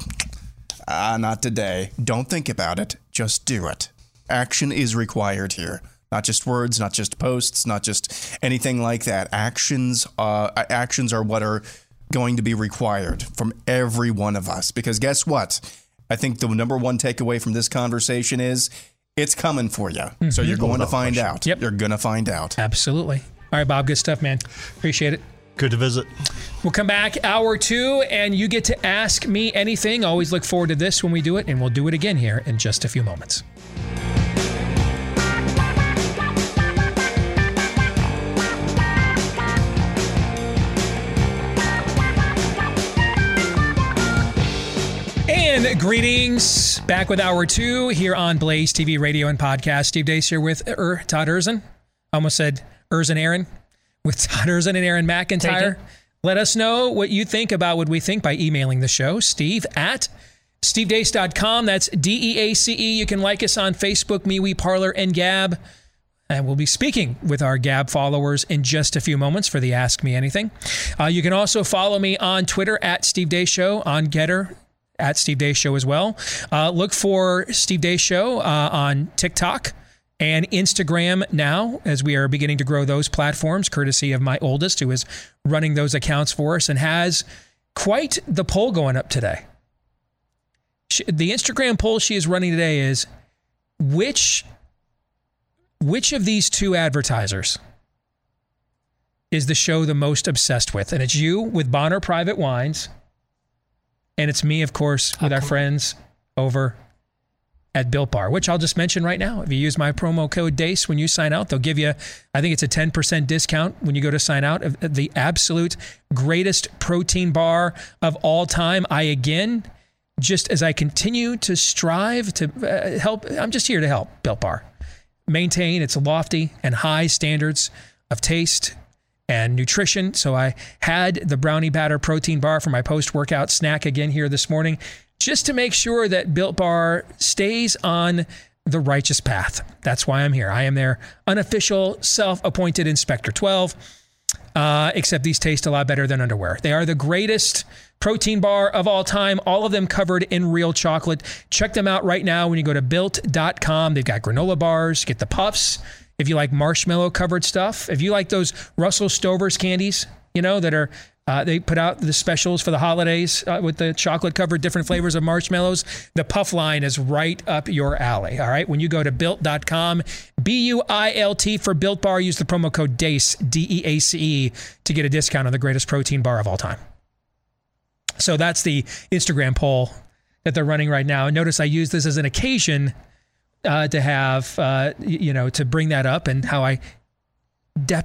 ah, not today. Don't think about it. Just do it. Action is required here. Not just words, not just posts, not just anything like that. Actions, uh, actions are what are going to be required from every one of us. Because guess what? I think the number one takeaway from this conversation is it's coming for you. So mm-hmm. you're going to find out. Yep. You're going to find out. Absolutely. All right, Bob, good stuff, man. Appreciate it. Good to visit. We'll come back hour two, and you get to ask me anything. Always look forward to this when we do it, and we'll do it again here in just a few moments. And greetings. Back with hour two here on Blaze TV, radio, and podcast. Steve Deace here with er, Todd Erzen. I almost said Erzen Aaron with Todd Erzen and Aaron McIntyre. Let us know what you think about what we think by emailing the show, Steve at stevedeace.com. That's D E A C E. You can like us on Facebook, MeWe, Parler, and Gab. And we'll be speaking with our Gab followers in just a few moments for the Ask Me Anything. Uh, you can also follow me on Twitter at Steve Deace Show, on Gettr at Steve Deace Show as well. Uh, look for Steve Deace Show uh, on TikTok and Instagram now as we are beginning to grow those platforms, courtesy of my oldest, who is running those accounts for us and has quite the poll going up today. She, the Instagram poll she is running today is which which of these two advertisers is the show the most obsessed with? And it's you with Bonner Private Wines, and it's me, of course, with our friends over at Built Bar, which I'll just mention right now. If you use my promo code DEACE when you sign out, they'll give you, I think it's a 10% discount when you go to sign out. Of The absolute greatest protein bar of all time. I again, just as I continue to strive to uh, help, I'm just here to help Built Bar maintain its lofty and high standards of taste and nutrition. So I had the brownie batter protein bar for my post workout snack again here this morning, just to make sure that Built Bar stays on the righteous path. That's why I'm here. I am their unofficial self appointed Inspector 12. Uh, except these taste a lot better than underwear. They are the greatest protein bar of all time, all of them covered in real chocolate. Check them out right now when you go to built.com. They've got granola bars, get the puffs. If you like marshmallow covered stuff, if you like those Russell Stover's candies, you know, that are uh, they put out the specials for the holidays uh, with the chocolate covered different flavors of marshmallows. The puff line is right up your alley. All right. When you go to built.com, B U I L T for Built Bar, use the promo code DEACE, D E A C E, to get a discount on the greatest protein bar of all time. So that's the Instagram poll that they're running right now. And notice I use this as an occasion uh, to have, uh, you know, to bring that up and how I de-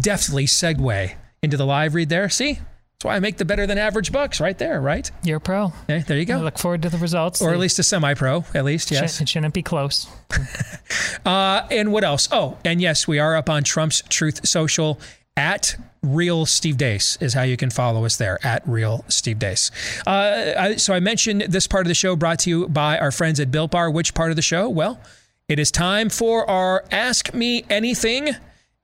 deftly segue into the live read there. See, That's why I make the better than average bucks right there, right? You're a pro. Okay, there you I go. look forward to the results. Or at least a semi pro, at least, yes. it shouldn't be close. Uh, and what else? Oh, and yes, we are up on Trump's Truth Social at Real Steve Deace is how you can follow us there at Real Steve Deace. Uh, I, so I mentioned this part of the show brought to you by our friends at Built Bar. Which part of the show? Well, it is time for our Ask Me Anything.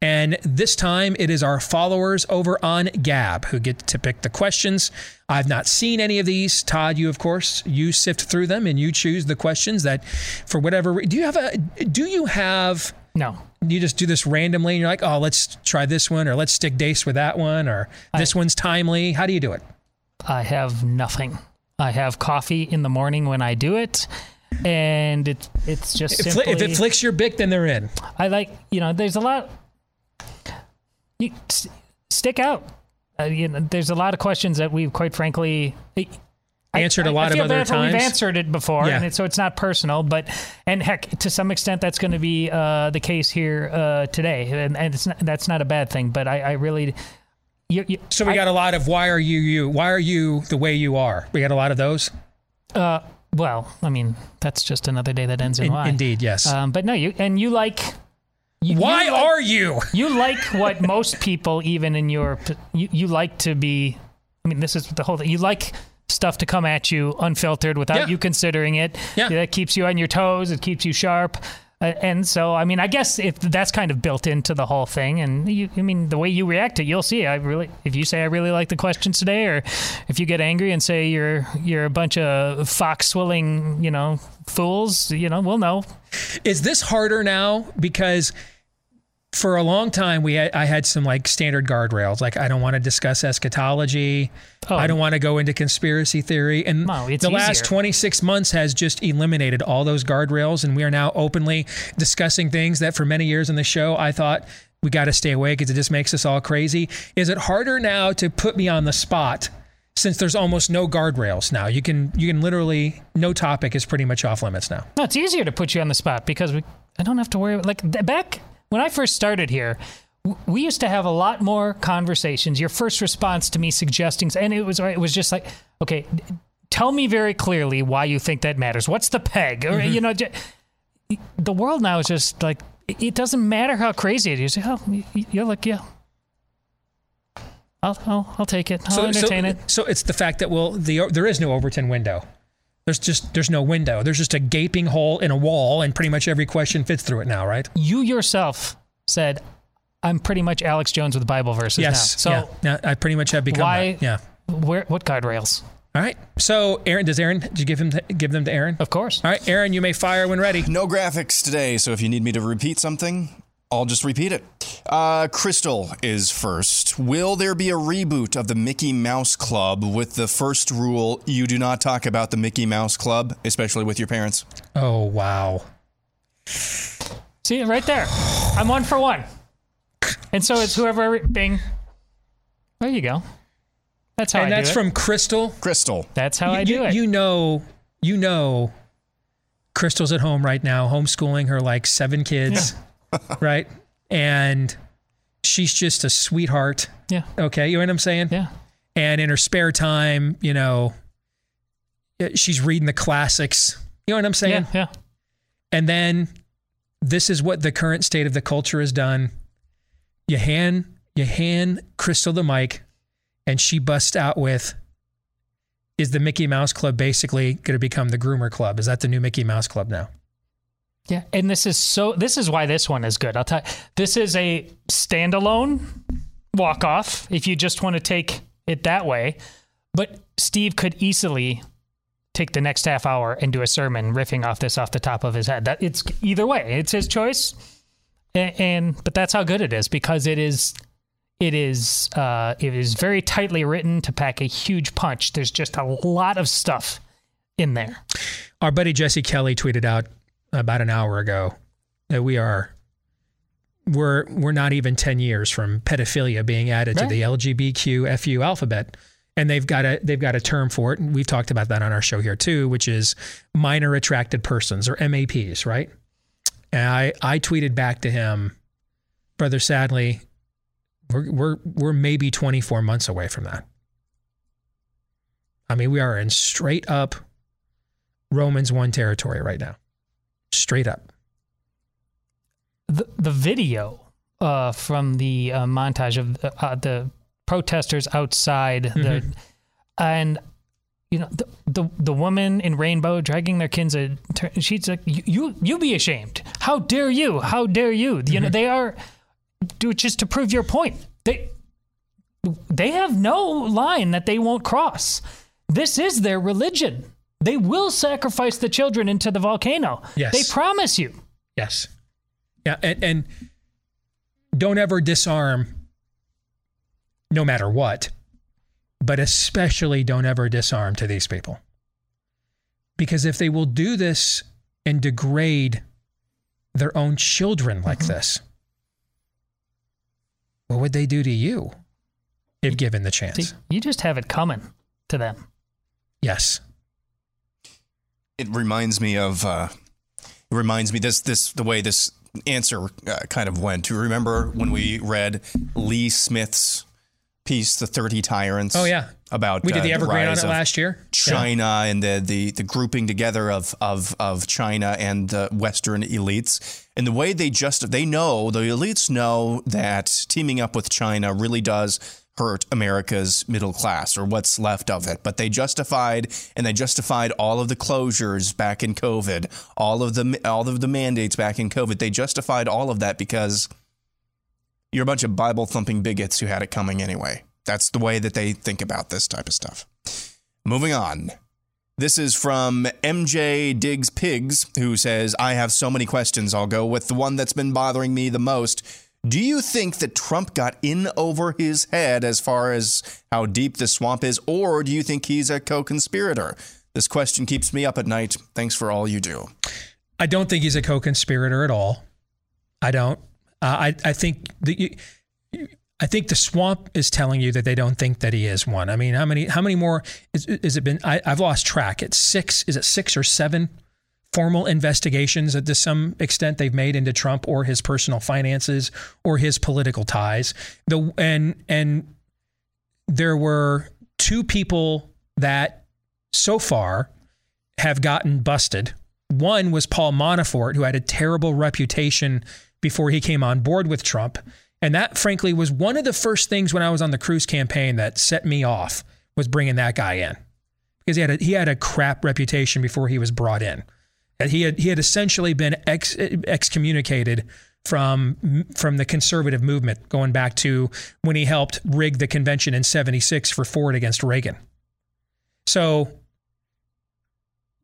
And this time it is our followers over on Gab who get to pick the questions. I've not seen any of these. Todd, you of course, you sift through them and you choose the questions that for whatever do you have a do you have No. you just do this randomly and you're like, "Oh, let's try this one or let's stick Deace with that one or this one's timely." How do you do it? I have nothing. I have coffee in the morning when I do it, and it it's just If, simply. if it flicks your bick, then they're in. I like you know. There's a lot. You stick out. Uh, you know, there's a lot of questions that we've quite frankly I- Answered a I- lot I of feel other bad for We've answered it before, Yeah. and it, so it's not personal. But and heck, to some extent, that's going to be uh, the case here uh, today, and, and it's not, that's not a bad thing. But I, I really. You, you, So we got a lot of why are you you? Why are you the way you are? We got a lot of those. Uh, well, I mean, that's just another day that ends in, In- Y. indeed, yes. Um, but no, you and you like. You, Why you like- are you? You like what most people, even in your, you, you like to be. I mean, this is the whole thing. You like stuff to come at you unfiltered without Yeah. you considering it. Yeah. That keeps you on your toes. It keeps you sharp. Uh, and so, I mean, I guess if that's kind of built into the whole thing, and you, I mean, the way you react to, it, you'll see. I really, if you say I really like the questions today, or if you get angry and say you're you're a bunch of fox swilling, you know, fools, you know, we'll know. Is this harder now because for a long time we had, I had some like standard guardrails like I don't want to discuss eschatology. Oh. I don't want to go into conspiracy theory and No, the last 26 months has just eliminated all those guardrails and we are now openly discussing things that for many years in the show I thought we got to stay away because it just makes us all crazy. Is it harder now to put me on the spot since there's almost no guardrails now? You can you can literally no topic is pretty much off limits now. No, it's easier to put you on the spot because we, I don't have to worry. Like back when I first started here, we used to have a lot more conversations. Your first response to me suggesting, and it was it was just like, okay, tell me very clearly why you think that matters. What's the peg? Or mm-hmm. you know, the world now is just like it doesn't matter how crazy it is. Oh, you're like, yeah. I'll, I'll, I'll take it. I'll entertain so, it. So it's the fact that well, the there is no Overton window. There's just there's no window. There's just a gaping hole in a wall, and pretty much every question fits through it now, right? You yourself said, "I'm pretty much Alex Jones with Bible verses yes. now." So yeah. Now, I pretty much have become why? that. Yeah. Where? What guardrails? All right. So Aaron, does Aaron? Did you give him give them to Aaron? Of course. All right, Aaron, you may fire when ready. No graphics today, so if you need me to repeat something, I'll just repeat it. Uh, Crystal is first. Will there be a reboot of the Mickey Mouse Club with the first rule you do not talk about the Mickey Mouse Club, especially with your parents? Oh wow. See right there. I'm one for one. And so it's whoever. Bing. There you go. That's how and I that's do it. from Crystal. Crystal. That's how you, I do you, it. You know, you know, Crystal's at home right now, homeschooling her like seven kids, right? And she's just a sweetheart. Yeah. Okay, you know what I'm saying? Yeah. And in her spare time, you know, eh, she's reading the classics. You know what I'm saying? Yeah. Yeah. And then this is what the current state of the culture has done. You hand you hand Crystal the mic, and she busts out with, "Is the Mickey Mouse Club basically going to become the Groomer Club? Is that the new Mickey Mouse Club now?" Yeah, and this is so. This is why this one is good. I'll tell you. This is a standalone walk off. If you just want to take it that way, but Steve could easily take the next half hour and do a sermon riffing off this off the top of his head. That it's either way. It's his choice, and, and but that's how good it is because it is. It is uh, it is very tightly written to pack a huge punch. There's just a lot of stuff in there. Our buddy Jesse Kelly tweeted out about an hour ago that we are we're we're not even 10 years from pedophilia being added to the LGBTQ alphabet. And they've got a they've got a term for it. And we've talked about that on our show here too which is minor attracted persons or MAPs right? And I I tweeted back to him brother sadly we're we're we're maybe 24 months away from that. I mean, we are in straight up Romans 1 territory right now. Straight up. The, the video uh, from the uh, montage of the, uh, the protesters outside the Mhm. and you know the, the the woman in rainbow dragging their kids she's like you you, you be ashamed. How dare you? How dare you? You know they are do it just to prove your point they they have no line that they won't cross. This is their religion they will sacrifice the children into the volcano Yes. they promise you Yes. Yeah, and, and don't ever disarm no matter what, but especially don't ever disarm to these people. Because if they will do this and degrade their own children like mm-hmm. this, what would they do to you if given the chance? See, you just have it coming to them Yes. It reminds me of. Uh, it reminds me this this the way this answer uh, kind of went. Do you remember when we read Lee Smith's piece, "The Thirty Tyrants"? Oh, yeah. about We did uh, the Evergreen on rise it last year. Yeah. China and the, the the grouping together of of of China and the Western elites, and the way they just they know the elites know that teaming up with China really does hurt America's middle class or what's left of it. But they justified and they justified all of the closures back in COVID, all of the all of the mandates back in COVID. They justified all of that because you're a bunch of Bible thumping bigots who had it coming anyway. That's the way that they think about this type of stuff. Moving on. This is from MJ Diggs Pigs, who says, I have so many questions. I'll go with the one that's been bothering me the most. Do you think that Trump got in over his head as far as how deep the swamp is, or do you think he's a co conspirator? This question keeps me up at night. Thanks for all you do. I don't think he's a co-conspirator at all. I don't. Uh, I I think the I think the swamp is telling you that they don't think that he is one. I mean, how many how many more is, is it been? I, I've lost track. It's six. Is it six or seven formal investigations that to some extent they've made into Trump or his personal finances or his political ties. The and and there were two people that so far have gotten busted. One was Paul Manafort, who had a terrible reputation before he came on board with Trump. And that, frankly, was one of the first things when I was on the Cruz campaign that set me off was bringing that guy in because he had a, he had a crap reputation before he was brought in. He had he had essentially been ex, excommunicated from from the conservative movement going back to when he helped rig the convention in 76 for Ford against Reagan. So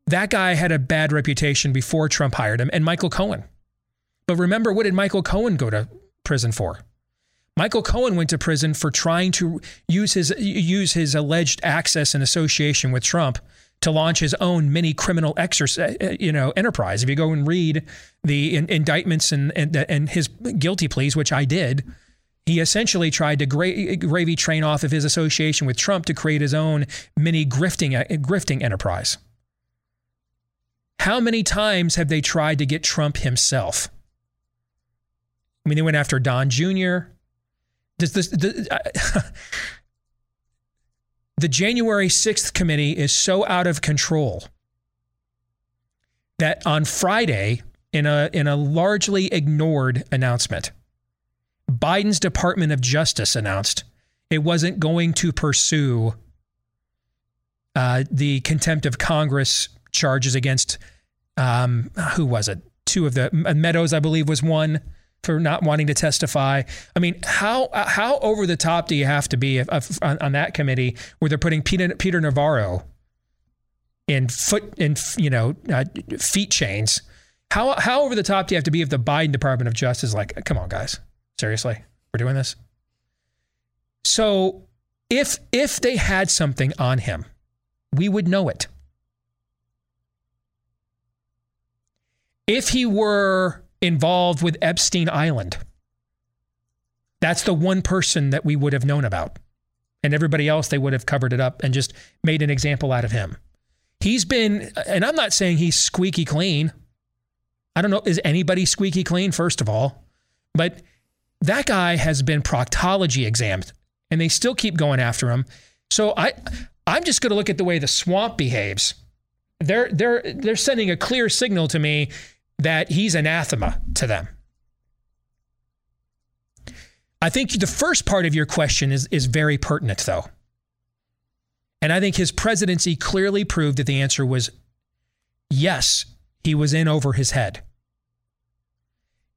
that guy had a bad reputation before Trump hired him and Michael Cohen. But remember what did Michael Cohen go to prison for? Michael Cohen went to prison for trying to use his use his alleged access and association with Trump to launch his own mini criminal exercise, uh, uh, you know, enterprise. If you go and read the in, indictments and, and and his guilty pleas, which I did, he essentially tried to gra- gravy train off of his association with Trump to create his own mini grifting uh, grifting enterprise. How many times have they tried to get Trump himself? I mean, they went after Don Jr. Does this, the, uh, the January 6th committee is so out of control that on Friday, in a, in a largely ignored announcement, Biden's Department of Justice announced it wasn't going to pursue uh, the contempt of Congress charges against um, who was it? Two of the Meadows, I believe, was one for not wanting to testify. I mean, how how over the top do you have to be if, if, on, on that committee where they're putting Peter, Peter Navarro in foot in you know uh, feet chains? How how over the top do you have to be if the Biden Department of Justice is like, come on, guys, seriously, we're doing this? So if if they had something on him, we would know it. If he were involved with Epstein Island. That's the one person that we would have known about. And everybody else, they would have covered it up and just made an example out of him. He's been, and I'm not saying he's squeaky clean. I don't know, is anybody squeaky clean, first of all? But that guy has been proctology examined and they still keep going after him. So I, I'm just going to look at the way the swamp behaves. They're they're they're sending a clear signal to me that he's anathema to them. I think the first part of your question is is very pertinent though. And I think his presidency clearly proved that the answer was yes, he was in over his head.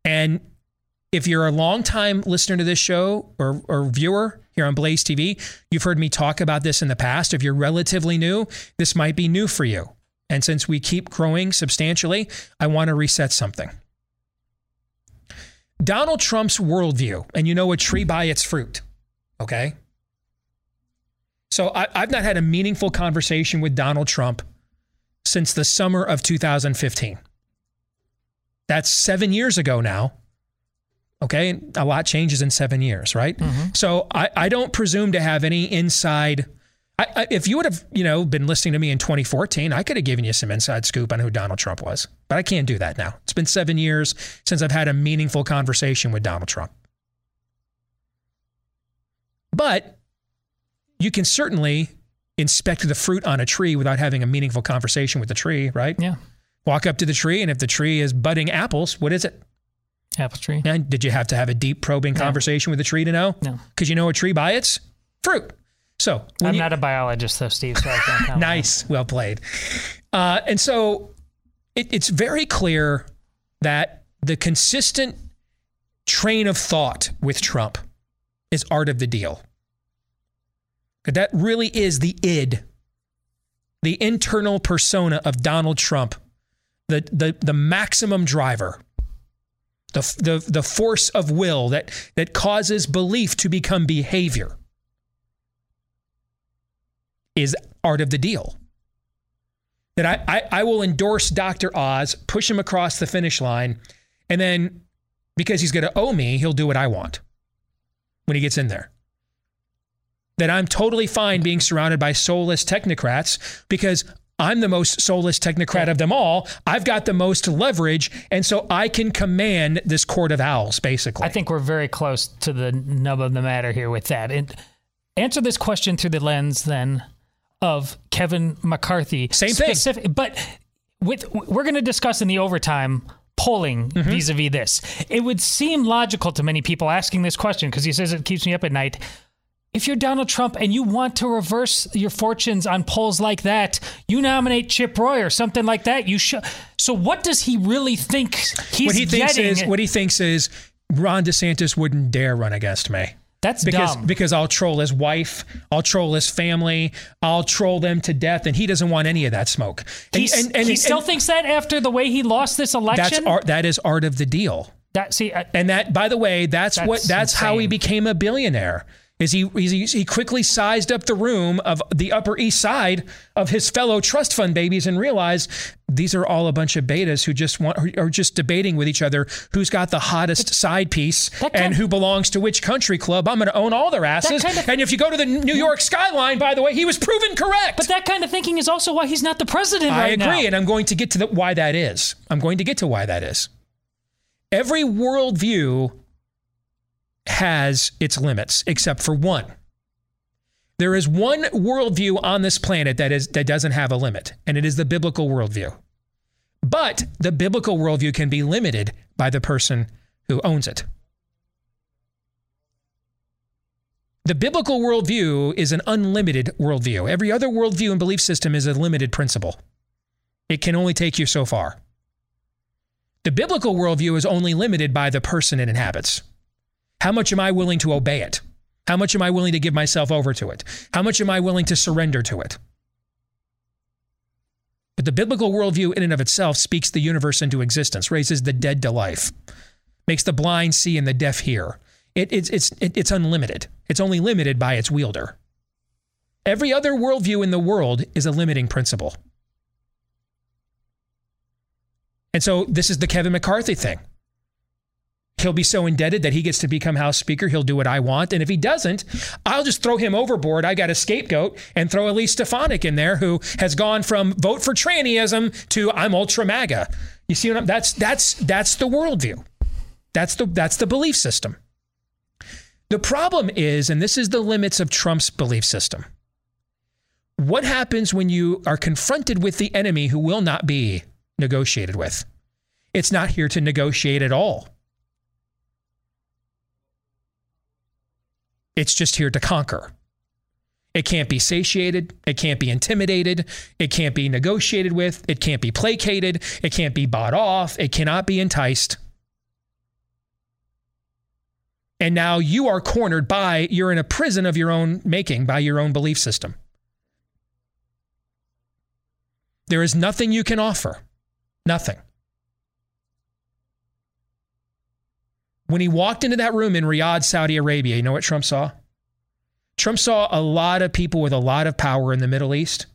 And if you're a longtime listener to this show or, or viewer here on Blaze TV, you've heard me talk about this in the past. If you're relatively new, this might be new for you. And since we keep growing substantially, I want to reset something. Donald Trump's worldview, and you know a tree by its fruit, okay? So I, have not had a meaningful conversation with Donald Trump since the summer of 2015. That's seven years ago now. Okay. A lot changes in seven years, right? Mm-hmm. So I, I don't presume to have any inside. I, I, if you would have, you know, been listening to me in 2014, I could have given you some inside scoop on who Donald Trump was, but I can't do that now. It's been seven years since I've had a meaningful conversation with Donald Trump. But you can certainly inspect the fruit on a tree without having a meaningful conversation with the tree, right? Yeah. Walk up to the tree, and if the tree is budding apples, what is it? Apple tree. And did you have to have a deep probing conversation with the tree to know? No. Because you know a tree by its fruit. So I'm you, not a biologist, though, Steve. So I can't comment. nice, well played. Uh, and so it, it's very clear that the consistent train of thought with Trump is art of the deal. That really is the id, the internal persona of Donald Trump, the, the, the maximum driver, the, the, the force of will that, that causes belief to become behavior is art of the deal. That I, I, I will endorse Dr. Oz, push him across the finish line, and then because he's going to owe me, he'll do what I want when he gets in there that I'm totally fine being surrounded by soulless technocrats because I'm the most soulless technocrat of them all. I've got the most leverage, and so I can command this court of owls, basically. I think we're very close to the nub of the matter here with that. And answer this question through the lens then of Kevin McCarthy. Same specific, thing. But with we're going to discuss in the overtime polling mm-hmm. vis-a-vis this. It would seem logical to many people asking this question because he says it keeps me up at night if you're Donald Trump and you want to reverse your fortunes on polls like that, you nominate Chip Roy or something like that. You should. So, what does he really think he's what he thinks getting? Is, what he thinks is Ron DeSantis wouldn't dare run against me. That's because dumb. because I'll troll his wife, I'll troll his family, I'll troll them to death, and he doesn't want any of that smoke. And, and, and he still thinks that after the way he lost this election. That's art. That is art of the deal. That see, I, and that by the way, that's, that's what that's insane. how he became a billionaire is he, he he quickly sized up the room of the Upper East Side of his fellow trust fund babies and realized these are all a bunch of betas who just want are just debating with each other who's got the hottest side piece and who belongs to which country club. I'm going to own all their asses. Kind of, and if you go to the New York skyline, by the way, he was proven correct. But that kind of thinking is also why he's not the president I right agree, now. and I'm going to get to the, why that is. I'm going to get to why that is. Every worldview has its limits, except for one. There is one worldview on this planet that is that doesn't have a limit, and it is the biblical worldview. But the biblical worldview can be limited by the person who owns it. The biblical worldview is an unlimited worldview. Every other worldview and belief system is a limited principle. It can only take you so far. The biblical worldview is only limited by the person it inhabits. How much am I willing to obey it? How much am I willing to give myself over to it? How much am I willing to surrender to it? But the biblical worldview, in and of itself, speaks the universe into existence, raises the dead to life, makes the blind see and the deaf hear. It, it's, it's, it, it's unlimited. It's only limited by its wielder. Every other worldview in the world is a limiting principle. And so this is the Kevin McCarthy thing. He'll be so indebted that he gets to become House Speaker. He'll do what I want. And if he doesn't, I'll just throw him overboard. I got a scapegoat and throw Elise Stefanik in there, who has gone from vote for trannyism to I'm ultra MAGA. You see what I'm that's that's that's the worldview. That's the that's the belief system. The problem is, and this is the limits of Trump's belief system. what happens when you are confronted with the enemy who will not be negotiated with? It's not here to negotiate at all. It's just here to conquer. It can't be satiated. It can't be intimidated. It can't be negotiated with. It can't be placated. It can't be bought off. It cannot be enticed. And now you are cornered by, you're in a prison of your own making, by your own belief system. There is nothing you can offer. Nothing. When he walked into that room in Riyadh, Saudi Arabia, you know what Trump saw? Trump saw a lot of people with a lot of power in the Middle East,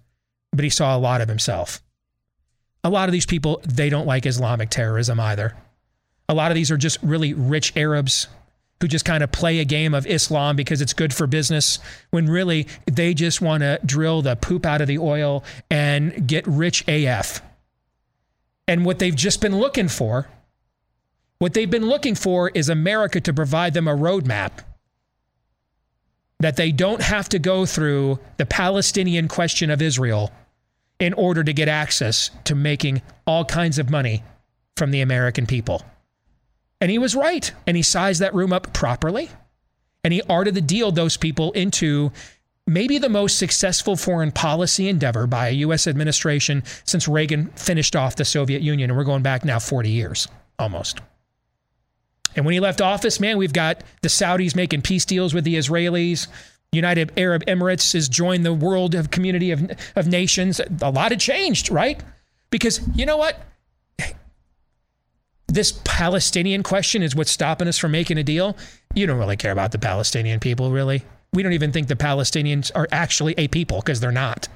but he saw a lot of himself. A lot of these people, they don't like Islamic terrorism either. A lot of these are just really rich Arabs who just kind of play a game of Islam because it's good for business when really they just want to drill the poop out of the oil and get rich AF. And what they've just been looking for, what they've been looking for is America to provide them a roadmap that they don't have to go through the Palestinian question of Israel in order to get access to making all kinds of money from the American people. And he was right. And he sized that room up properly. And he arted the deal those people into maybe the most successful foreign policy endeavor by a U.S. administration since Reagan finished off the Soviet Union. And we're going back now 40 years almost. And when he left office, man, we've got the Saudis making peace deals with the Israelis. United Arab Emirates has joined the world of community of, of nations. A lot had changed, right? Because you know what? This Palestinian question is what's stopping us from making a deal. You don't really care about the Palestinian people, really. We don't even think the Palestinians are actually a people because they're not.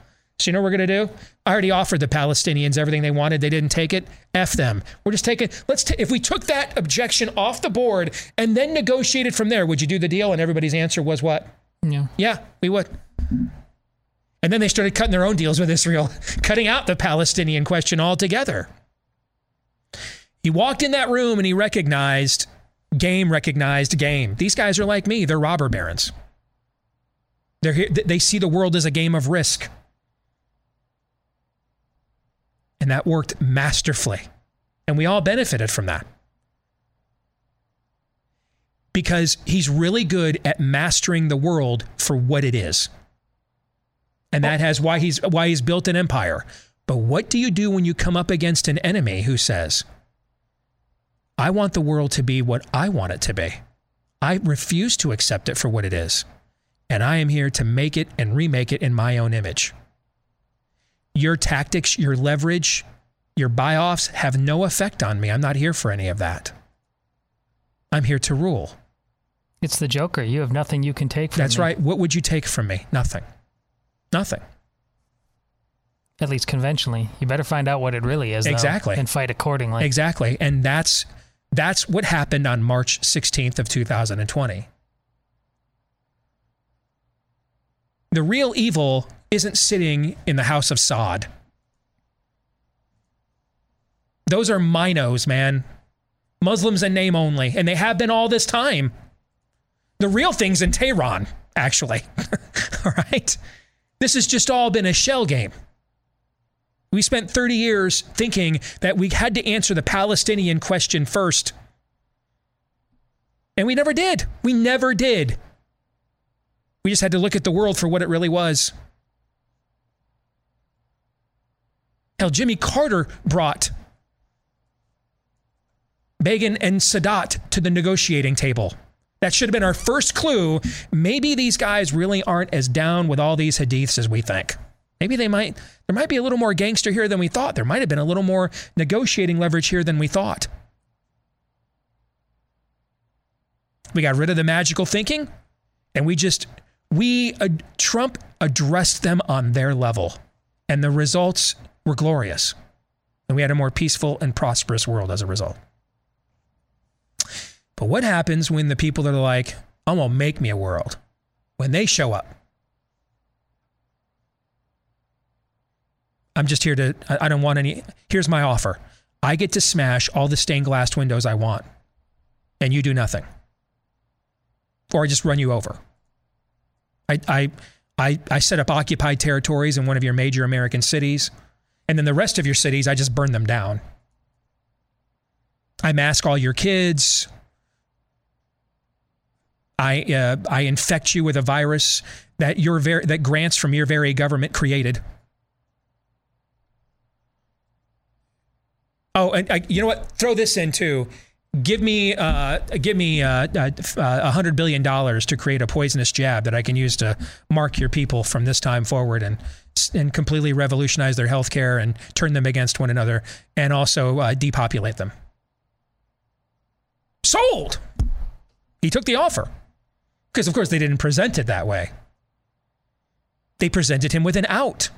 So you know what we're going to do? I already offered the Palestinians everything they wanted. They didn't take it. F them. We're just taking, let's, t- if we took that objection off the board and then negotiated from there, would you do the deal? And everybody's answer was what? Yeah. Yeah, we would. And then they started cutting their own deals with Israel, cutting out the Palestinian question altogether. He walked in that room and he recognized game, recognized game. These guys are like me, they're robber barons. They're here, they see the world as a game of risk. And that worked masterfully. And we all benefited from that. Because he's really good at mastering the world for what it is. And that has why he's why he's built an empire. But what do you do when you come up against an enemy who says, I want the world to be what I want it to be. I refuse to accept it for what it is. And I am here to make it and remake it in my own image your tactics, your leverage, your buy offs have no effect on me. I'm not here for any of that. I'm here to rule. It's the Joker. You have nothing you can take from me. That's me. right. What would you take from me? Nothing. Nothing. At least conventionally. You better find out what it really is. though, Exactly. and fight accordingly. Exactly. And that's that's what happened on March 16th of 2020. The real evil isn't sitting in the house of Saud. Those are MINOs, man. Muslims in name only, and they have been all this time. The real thing's in Tehran, actually. all right? This has just all been a shell game. We spent 30 years thinking that we had to answer the Palestinian question first. And we never did. We never did. We just had to look at the world for what it really was. Hell, Jimmy Carter brought Begin and Sadat to the negotiating table. That should have been our first clue. Maybe these guys really aren't as down with all these hadiths as we think. Maybe they might, there might be a little more gangster here than we thought. There might have been a little more negotiating leverage here than we thought. We got rid of the magical thinking and we just, we, uh, Trump addressed them on their level. And the results were glorious. And we had a more peaceful and prosperous world as a result. But what happens when the people that are like, I'm going to make me a world, when they show up? I'm just here to, I don't want any. Here's my offer I get to smash all the stained glass windows I want, and you do nothing. Or I just run you over. I, I, I, I set up occupied territories in one of your major American cities. And then the rest of your cities, I just burn them down. I mask all your kids. I, uh, I infect you with a virus that your ver- that grants from your very government created. Oh, and I, you know what? Throw this in too. Give me, uh, give me uh, a uh, uh, hundred billion dollars to create a poisonous jab that I can use to mark your people from this time forward and and completely revolutionize their healthcare and turn them against one another and also uh, depopulate them. Sold. He took the offer because, of course, they didn't present it that way. They presented him with an out,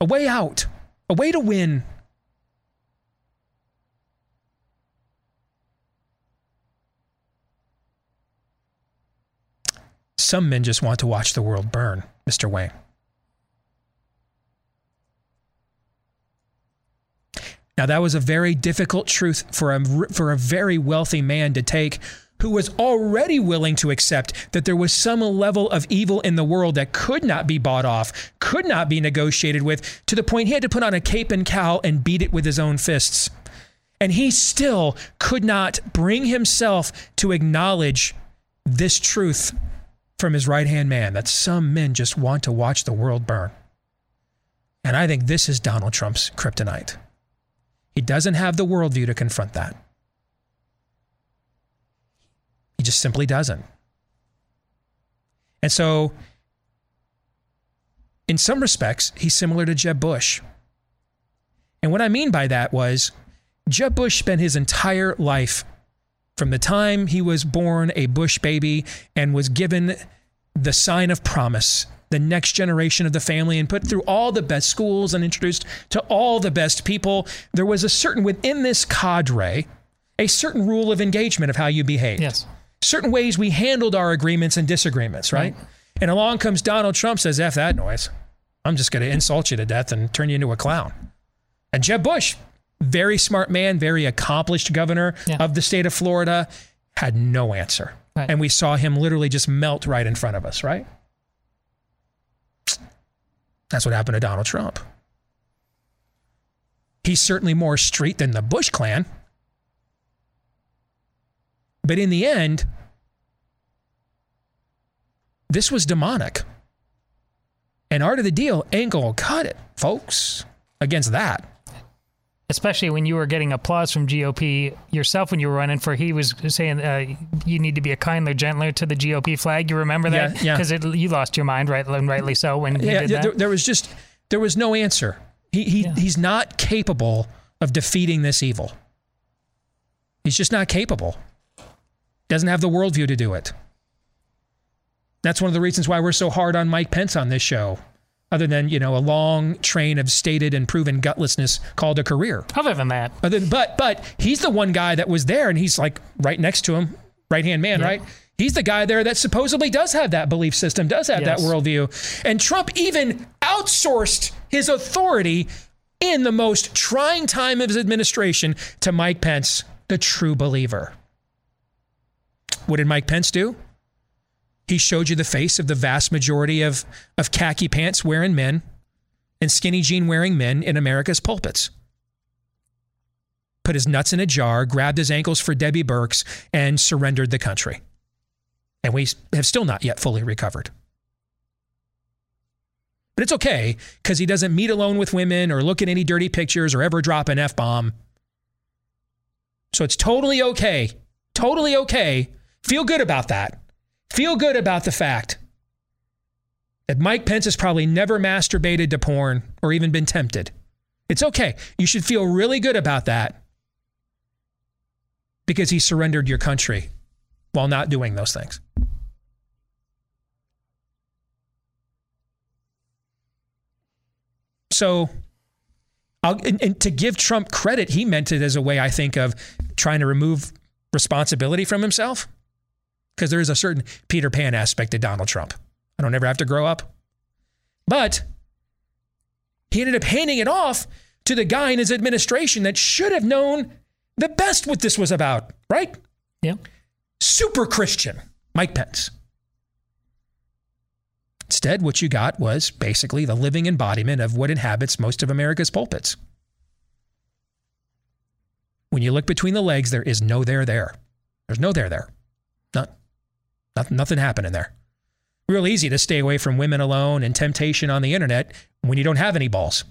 a way out, a way to win. Some men just want to watch the world burn, Mr. Wayne. Now, that was a very difficult truth for a, for a very wealthy man to take who was already willing to accept that there was some level of evil in the world that could not be bought off, could not be negotiated with, to the point he had to put on a cape and cowl and beat it with his own fists. And he still could not bring himself to acknowledge this truth from his right hand man that some men just want to watch the world burn. And I think this is Donald Trump's kryptonite. He doesn't have the worldview to confront that. He just simply doesn't. And so, in some respects, he's similar to Jeb Bush. And what I mean by that was Jeb Bush spent his entire life from the time he was born a Bush baby and was given the sign of promise the next generation of the family and put through all the best schools and introduced to all the best people. There was a certain, within this cadre, a certain rule of engagement of how you behave. Yes. Certain ways we handled our agreements and disagreements, right? right. And along comes Donald Trump says, F that noise. I'm just going to insult you to death and turn you into a clown. And Jeb Bush, very smart man, very accomplished governor yeah. of the state of Florida, had no answer. Right. And we saw him literally just melt right in front of us, right? That's what happened to Donald Trump. He's certainly more street than the Bush clan. But in the end, this was demonic. And art of the deal ain't going to cut it, folks, against that. Especially when you were getting applause from GOP yourself when you were running for, he was saying uh, you need to be a kinder, gentler to the GOP flag. You remember that? Yeah, Because yeah. you lost your mind, right, and rightly so, when he yeah, did that. There, there was just, there was no answer. He, he, yeah. He's not capable of defeating this evil. He's just not capable. Doesn't have the worldview to do it. That's one of the reasons why we're so hard on Mike Pence on this show other than you know a long train of stated and proven gutlessness called a career. Other than that, but then, but but he's the one guy that was there, and he's like right next to him, right hand man, yeah. right? He's the guy there that supposedly does have that belief system, does have yes. that worldview, and Trump even outsourced his authority in the most trying time of his administration to Mike Pence, the true believer. What did Mike Pence do? He showed you the face of the vast majority of, of khaki pants wearing men and skinny jean wearing men in America's pulpits. Put his nuts in a jar, grabbed his ankles for Debbie Birx, and surrendered the country. And we have still not yet fully recovered. But it's okay because he doesn't meet alone with women or look at any dirty pictures or ever drop an F bomb. So it's totally okay, totally okay. Feel good about that Feel good about the fact that Mike Pence has probably never masturbated to porn or even been tempted. It's okay. You should feel really good about that because he surrendered your country while not doing those things. So, and, and, to give Trump credit, he meant it as a way, I think, of trying to remove responsibility from himself because there is a certain Peter Pan aspect to Donald Trump. I don't ever have to grow up. But he ended up handing it off to the guy in his administration that should have known the best what this was about, right? Yeah. Super Christian, Mike Pence. Instead, what you got was basically the living embodiment of what inhabits most of America's pulpits. When you look between the legs, there is no there there. There's no there there. Not, not, nothing happening there. Real easy to stay away from women alone and temptation on the internet when you don't have any balls.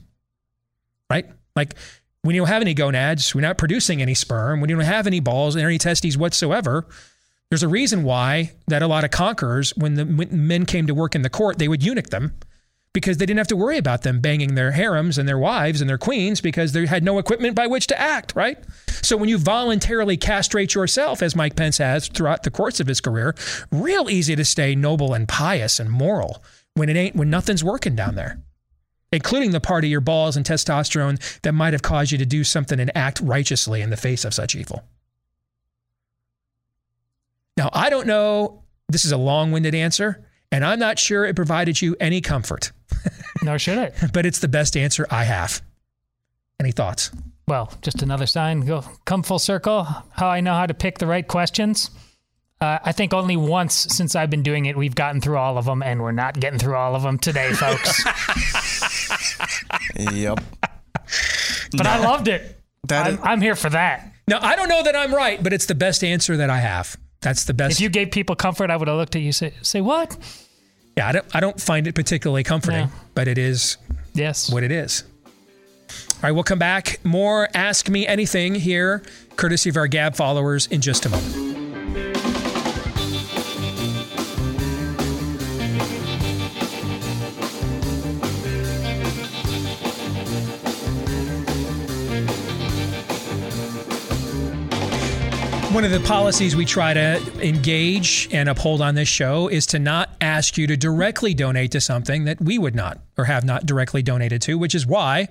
Right? Like when you don't have any gonads, we're not producing any sperm, when you don't have any balls and any testes whatsoever, there's a reason why that a lot of conquerors, when the when men came to work in the court, they would eunuch them because they didn't have to worry about them banging their harems and their wives and their queens because they had no equipment by which to act, right? So when you voluntarily castrate yourself, as Mike Pence has throughout the course of his career, real easy to stay noble and pious and moral when it ain't when nothing's working down there. Including the part of your balls and testosterone that might have caused you to do something and act righteously in the face of such evil. Now, I don't know, this is a long winded answer, and I'm not sure it provided you any comfort. Nor should it. but it's the best answer I have. Any thoughts? Well, just another sign. Go come full circle. How I know how to pick the right questions. Uh, I think only once since I've been doing it, we've gotten through all of them, and we're not getting through all of them today, folks. yep. But I loved it. That I'm, is- I'm here for that. Now, I don't know that I'm right, but it's the best answer that I have. That's the best. If you gave people comfort, I would have looked at you say, say what? yeah, I don't, I don't find it particularly comforting, Yeah. but it is Yes. what it is. All right, we'll come back. More Ask Me Anything here, courtesy of our Gab followers, in just a moment. One of the policies we try to engage and uphold on this show is to not ask you to directly donate to something that we would not or have not directly donated to, which is why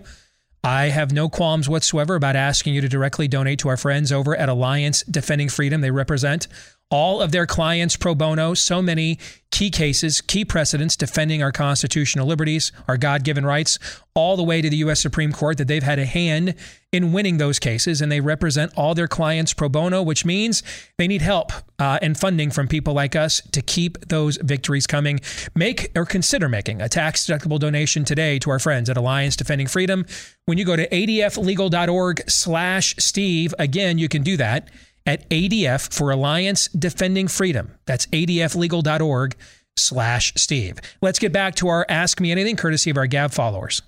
I have no qualms whatsoever about asking you to directly donate to our friends over at Alliance Defending Freedom. They represent all of their clients pro bono, so many key cases, key precedents defending our constitutional liberties, our God given rights, all the way to the U.S. Supreme Court that they've had a hand in winning those cases. And they represent all their clients pro bono, which means they need help uh, and funding from people like us to keep those victories coming. Make or consider making a tax deductible donation today to our friends at Alliance Defending Freedom. When you go to adflegal.org slash Steve, again, you can do that at ADF for Alliance Defending Freedom. That's adflegal.org slash Steve. Let's get back to our Ask Me Anything, courtesy of our Gab followers.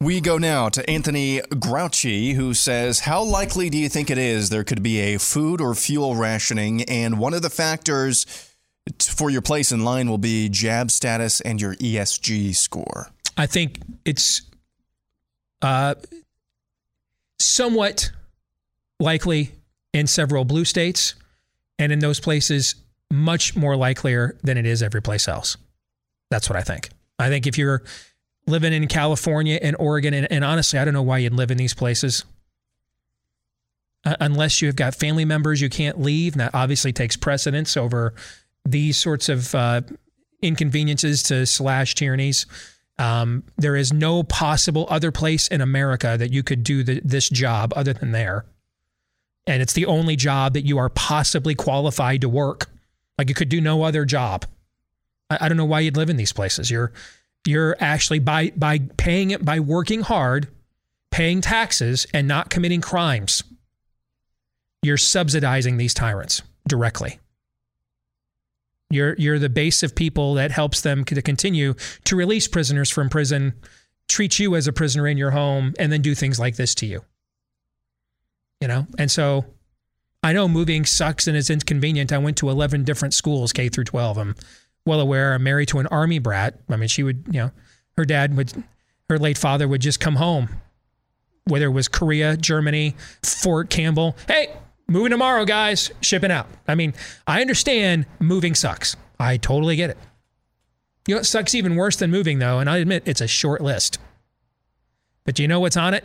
We go now to Anthony Grouchy, who says, How likely do you think it is there could be a food or fuel rationing? And one of the factors for your place in line will be jab status and your ESG score. I think it's uh, somewhat likely in several blue states, and in those places, much more likelier than it is every place else. That's what I think. I think if you're living in California and Oregon, and, and honestly, I don't know why you'd live in these places. Uh, unless you've got family members you can't leave, and that obviously takes precedence over these sorts of uh, inconveniences to slash tyrannies. Um, there is no possible other place in America that you could do the, this job other than there. And it's the only job that you are possibly qualified to work. Like you could do no other job. I, I don't know why you'd live in these places. You're you're actually by by paying it by working hard, paying taxes, and not committing crimes. You're subsidizing these tyrants directly. You're you're the base of people that helps them to continue to release prisoners from prison, treat you as a prisoner in your home, and then do things like this to you. You know, and so I know moving sucks and it's inconvenient. I went to eleven different schools, K through twelve. I'm well aware. I'm married to an army brat. I mean, she would, you know, her dad would, her late father would just come home, whether it was Korea, Germany, Fort Campbell. Hey, moving tomorrow, guys, shipping out. I mean, I understand moving sucks. I totally get it. You know, it sucks even worse than moving, though, and I admit it's a short list. But do you know what's on it?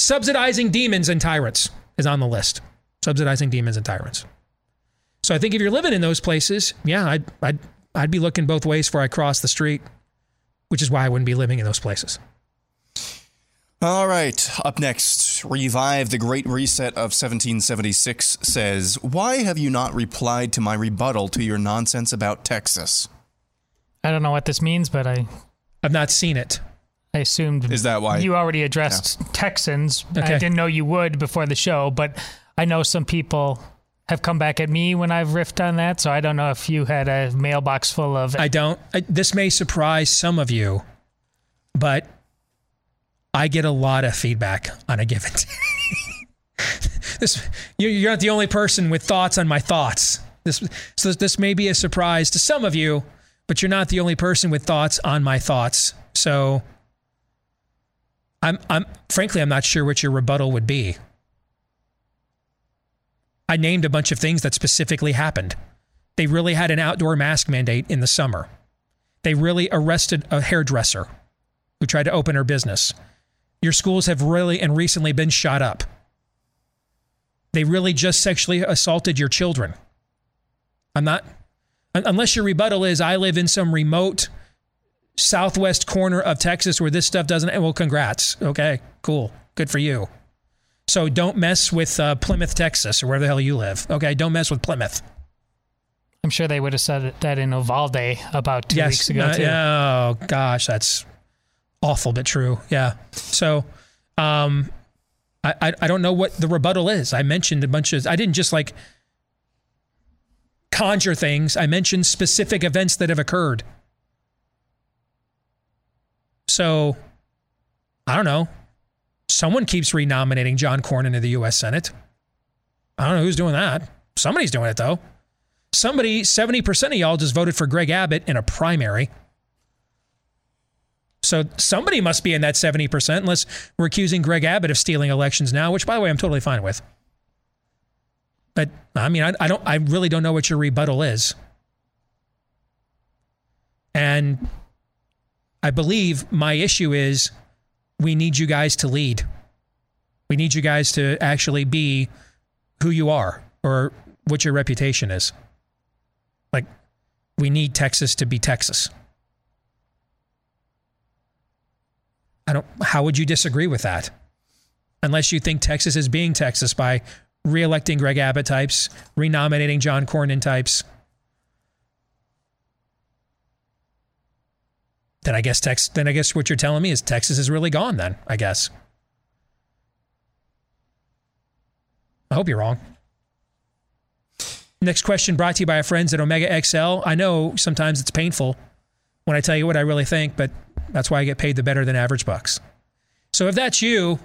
Subsidizing demons and tyrants is on the list. Subsidizing demons and tyrants. So I think if you're living in those places, yeah, I'd, I'd, I'd be looking both ways before I cross the street, which is why I wouldn't be living in those places. All right, up next, Revive the Great Reset of 1776 says, Why have you not replied to my rebuttal to your nonsense about Texas? I don't know what this means, but I I've not seen it. I assumed Is that why? you already addressed Texans. Okay. I didn't know you would before the show, but I know some people have come back at me when I've riffed on that. So I don't know if you had a mailbox full of. I don't. I, this may surprise some of you, but I get a lot of feedback on a given day. this you're, you're not the only person with thoughts on my thoughts. This so this may be a surprise to some of you, but you're not the only person with thoughts on my thoughts. So I'm I'm frankly I'm not sure what your rebuttal would be. I named a bunch of things that specifically happened. They really had an outdoor mask mandate in the summer. They really arrested a hairdresser who tried to open her business. Your schools have really and recently been shot up. They really just sexually assaulted your children. I'm not, unless your rebuttal is I live in some remote southwest corner of Texas where this stuff doesn't. Well, congrats. Okay, cool. Good for you. So don't mess with uh, Plymouth, Texas, or where the hell you live. Okay, don't mess with Plymouth. I'm sure they would have said that in Uvalde about two weeks ago uh, too. Oh gosh, that's awful but true. Yeah. So, um, I, I I don't know what the rebuttal is. I mentioned a bunch of. I didn't just like conjure things. I mentioned specific events that have occurred. So, I don't know. Someone keeps renominating John Cornyn into the U.S. Senate. I don't know who's doing that. Somebody's doing it though. Somebody, 70% of y'all just voted for Greg Abbott in a primary. So somebody must be in that 70%, unless we're accusing Greg Abbott of stealing elections now, which by the way, I'm totally fine with. But I mean, I, I don't I really don't know what your rebuttal is. And I believe my issue is we need you guys to lead. We need you guys to actually be who you are or what your reputation is. Like, we need Texas to be Texas. I don't, how would you disagree with that? Unless you think Texas is being Texas by reelecting Greg Abbott types, renominating John Cornyn types. Then I guess Tex, then I guess what you're telling me is Texas is really gone then, I guess. I hope you're wrong. Next question brought to you by our friends at Omega XL. I know sometimes it's painful when I tell you what I really think, but that's why I get paid the better than average bucks. So if that's you,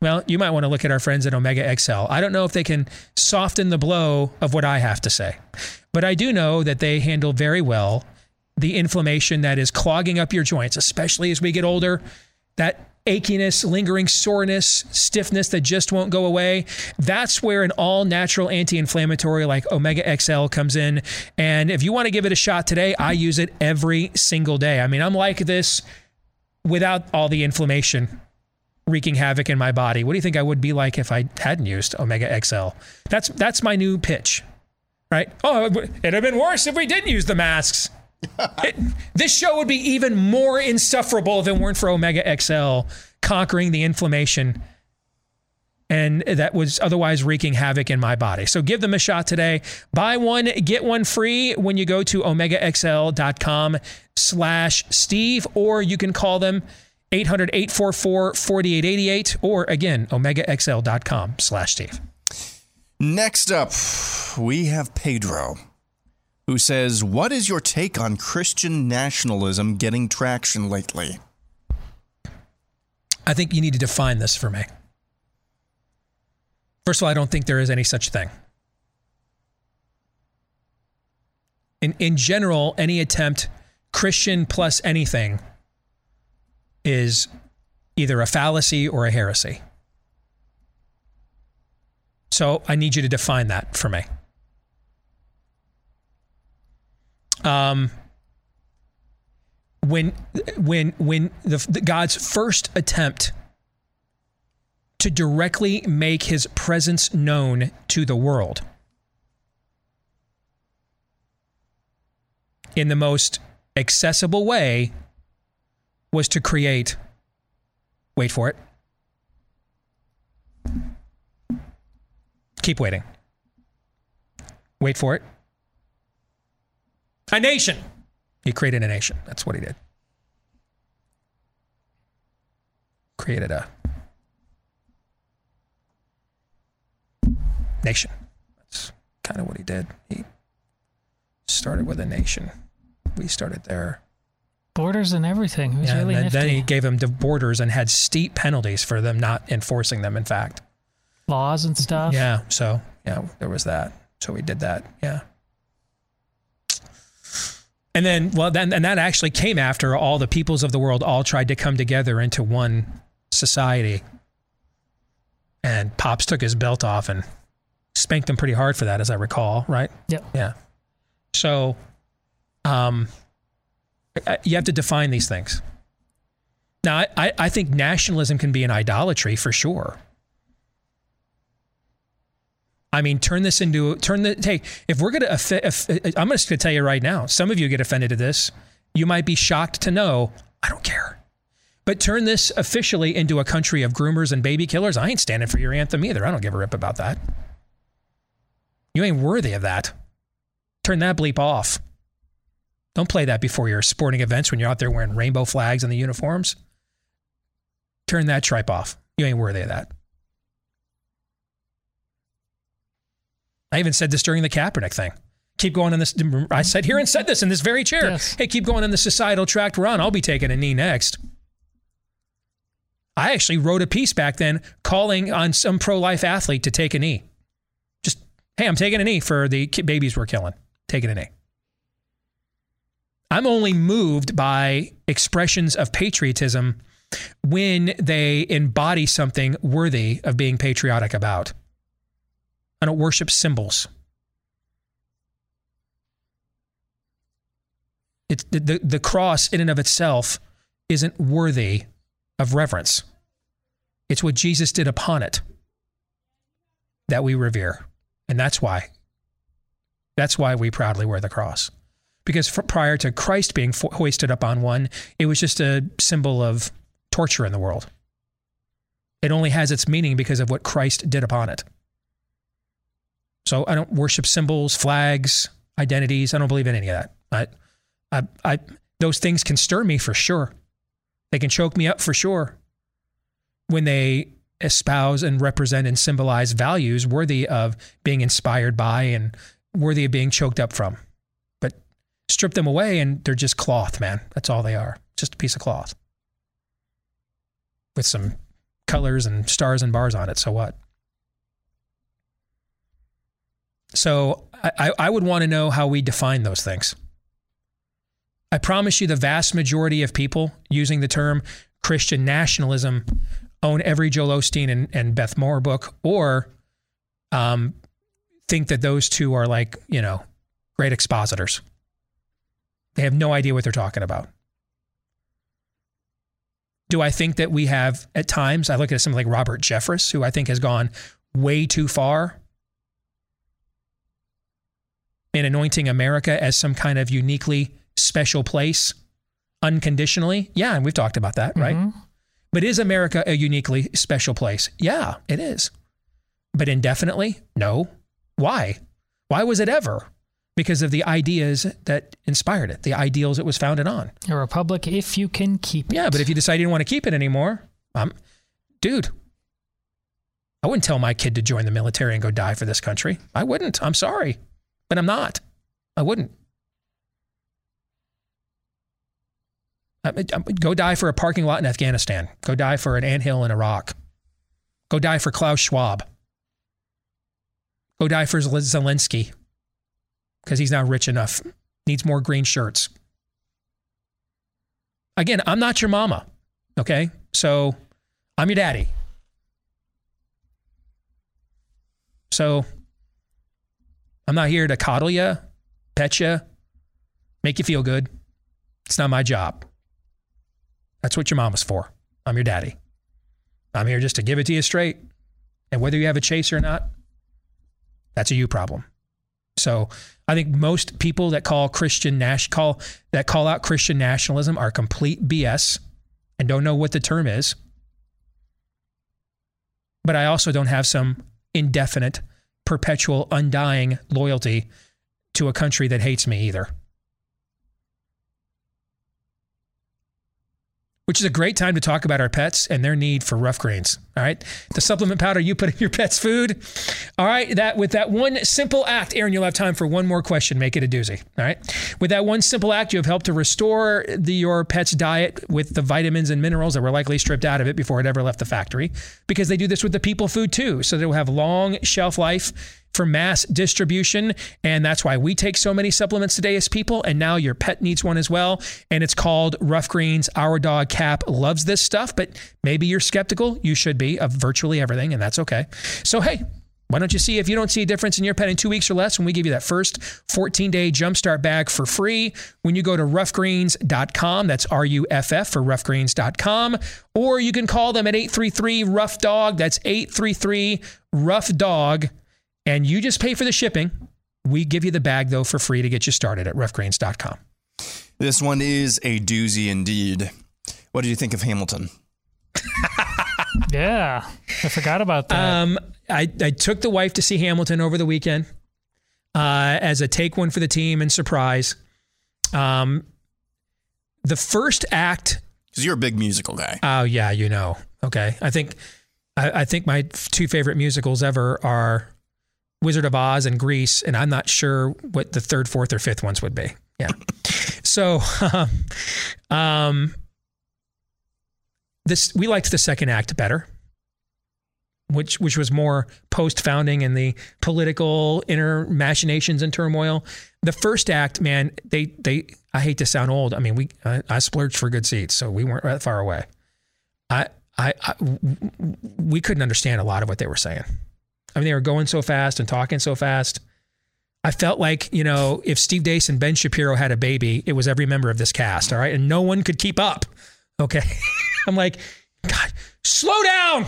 well, you might want to look at our friends at Omega XL. I don't know if they can soften the blow of what I have to say, but I do know that they handle very well the inflammation that is clogging up your joints, especially as we get older. That achiness, lingering soreness, stiffness that just won't go away. That's where an all natural anti inflammatory like Omega XL comes in. And if you want to give it a shot today, I use it every single day. I mean, I'm like this without all the inflammation wreaking havoc in my body. What do you think I would be like if I hadn't used Omega XL? That's that's my new pitch. Right? Oh, it'd have been worse if we didn't use the masks. It, this show would be even more insufferable if it weren't for Omega XL conquering the inflammation and that was otherwise wreaking havoc in my body. So give them a shot today. Buy one, get one free when you go to omegaxl.com slash Steve, or you can call them 800-844-4888, or again, omegaxl.com slash Steve. Next up, we have Pedro, who says, What is your take on Christian nationalism getting traction lately? I think you need to define this for me. First of all, I don't think there is any such thing. In, in general, any attempt, Christian plus anything, is either a fallacy or a heresy. So I need you to define that for me. Um, when when when the, the God's first attempt to directly make his presence known to the world in the most accessible way was to create wait for it. Keep waiting. Wait for it a nation He created a nation. That's what he did. Created a nation. That's kind of what he did. He started with a nation. We started there. Borders and everything. It was Yeah, really and then, nifty. then he gave them the borders and had steep penalties for them not enforcing them. In fact, Laws and stuff. yeah. So yeah, there was that. So we did that. Yeah. And then, well, then, and that actually came after all the peoples of the world all tried to come together into one society. And Pops took his belt off and spanked them pretty hard for that, as I recall, right? Yep. Yeah. So, um, you have to define these things. Now, I, I, I think nationalism can be an idolatry for sure. I mean, turn this into turn the hey. If we're gonna, off- I'm just gonna tell you right now. Some of you get offended at this. You might be shocked to know I don't care. But turn this officially into a country of groomers and baby killers. I ain't standing for your anthem either. I don't give a rip about that. You ain't worthy of that. Turn that bleep off. Don't play that before your sporting events when you're out there wearing rainbow flags and the uniforms. Turn that tripe off. You ain't worthy of that. I even said this during the Kaepernick thing. Keep going in this. I sat here and said this in this very chair. Hey, keep going in the societal tract we're on. I'll be taking a knee next. I actually wrote a piece back then calling on some pro life athlete to take a knee. Just, hey, I'm taking a knee for the babies we're killing. Taking a knee. I'm only moved by expressions of patriotism when they embody something worthy of being patriotic about. I don't worship symbols. It's the, the, cross in and of itself isn't worthy of reverence. It's what Jesus did upon it that we revere. And that's why. That's why we proudly wear the cross. Because fr- prior to Christ being fo- hoisted up on one, it was just a symbol of torture in the world. It only has its meaning because of what Christ did upon it. So I don't worship symbols, flags, identities. I don't believe in any of that. I, I, I, those things can stir me for sure. They can choke me up for sure when they espouse and represent and symbolize values worthy of being inspired by and worthy of being choked up from. But strip them away and they're just cloth, man. That's all they are. Just a piece of cloth with some colors and stars and bars on it. So what? So I, I- would want to know how we define those things. I promise you, the vast majority of people using the term Christian nationalism own every Joel Osteen and, and Beth Moore book, or um, think that those two are like, you know, great expositors. They have no idea what they're talking about. Do I think that we have at times, I look at something like Robert Jeffress, who I think has gone way too far in anointing America as some kind of uniquely special place unconditionally? Yeah, and we've talked about that, right? But is America a uniquely special place? Yeah, it is. But indefinitely? No. Why? Why was it ever? Because of the ideas that inspired it, the ideals it was founded on. A republic, if you can keep it. Yeah, but if you decide you don't want to keep it anymore, um, dude, I wouldn't tell my kid to join the military and go die for this country. I wouldn't. I'm sorry, but I'm not. I wouldn't. Go die for a parking lot in Afghanistan. Go die for an anthill in Iraq. Go die for Klaus Schwab. Go die for Zel- Zelensky because he's not rich enough. Needs more green shirts. Again, I'm not your mama. Okay. So I'm your daddy. So I'm not here to coddle you, pet you, make you feel good. It's not my job. That's what your mom mama's for. I'm your daddy. I'm here just to give it to you straight. And whether you have a chase or not, that's a you problem. So I think most people that call Christian Nash call that call out Christian nationalism are complete BS and don't know what the term is. But I also don't have some indefinite, perpetual, undying loyalty to a country that hates me either. Which is a great time to talk about our pets and their need for rough greens. All right. The supplement powder you put in your pet's food. All right. That with that one simple act, Aaron, you'll have time for one more question. Make it a doozy. All right. With that one simple act, you have helped to restore the, your pet's diet with the vitamins and minerals that were likely stripped out of it before it ever left the factory because they do this with the people food too. So they'll have long shelf life for mass distribution. And that's why we take so many supplements today as people. And now your pet needs one as well. And it's called Rough Greens. Our dog Cap loves this stuff, but maybe you're skeptical. You should be of virtually everything, and that's okay. So, hey, why don't you see if you don't see a difference in your pet in two weeks or less when we give you that first 14 day jumpstart bag for free when you go to roughgreens.com? That's R U F F for roughgreens.com. Or you can call them at 833 Rough Dog. That's 833 Rough Dog and you just pay for the shipping. We give you the bag though for free to get you started at roughgreens.com. This one is a doozy indeed. What did you think of Hamilton? yeah, I forgot about that. Um, I, I took the wife to see Hamilton over the weekend uh, as a take one for the team and surprise. Um, the first act. Because you're a big musical guy. Oh yeah, you know. Okay, I think I, I think my two favorite musicals ever are Wizard of Oz and Grease, and I'm not sure what the third, fourth, or fifth ones would be. Yeah. so, um, this we liked the second act better, which which was more post founding and the political inner machinations and turmoil. The first act, man, they they I hate to sound old. I mean, we I, I splurged for good seats, so we weren't that far away. I, I, I we couldn't understand a lot of what they were saying. I mean, they were going so fast and talking so fast. I felt like, you know, if Steve Deace and Ben Shapiro had a baby, it was every member of this cast, all right? And no one could keep up. Okay. I'm like, God, slow down.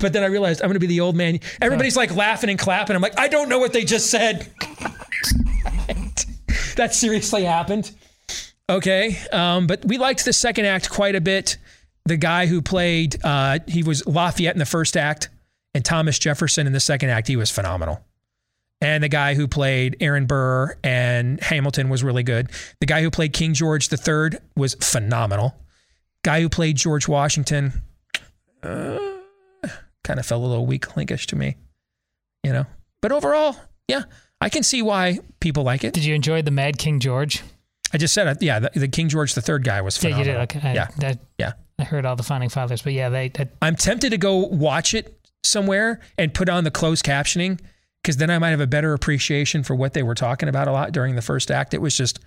But then I realized I'm going to be the old man. Everybody's like laughing and clapping. I'm like, I don't know what they just said. that seriously happened. Okay. Um, but we liked the second act quite a bit. The guy who played, uh, he was Lafayette in the first act and Thomas Jefferson in the second act, he was phenomenal. And the guy who played Aaron Burr and Hamilton was really good. The guy who played King George III was phenomenal. Guy who played George Washington uh, kind of felt a little weak linkish to me, you know. But overall, yeah, I can see why people like it. Did you enjoy the Mad King George? I just said, yeah, the, the King George III guy was phenomenal. Yeah, you did. Okay. I, yeah, that, yeah. I heard all the founding fathers, but yeah, they. That, I'm tempted to go watch it somewhere and put on the closed captioning because then I might have a better appreciation for what they were talking about a lot during the first act. It was just,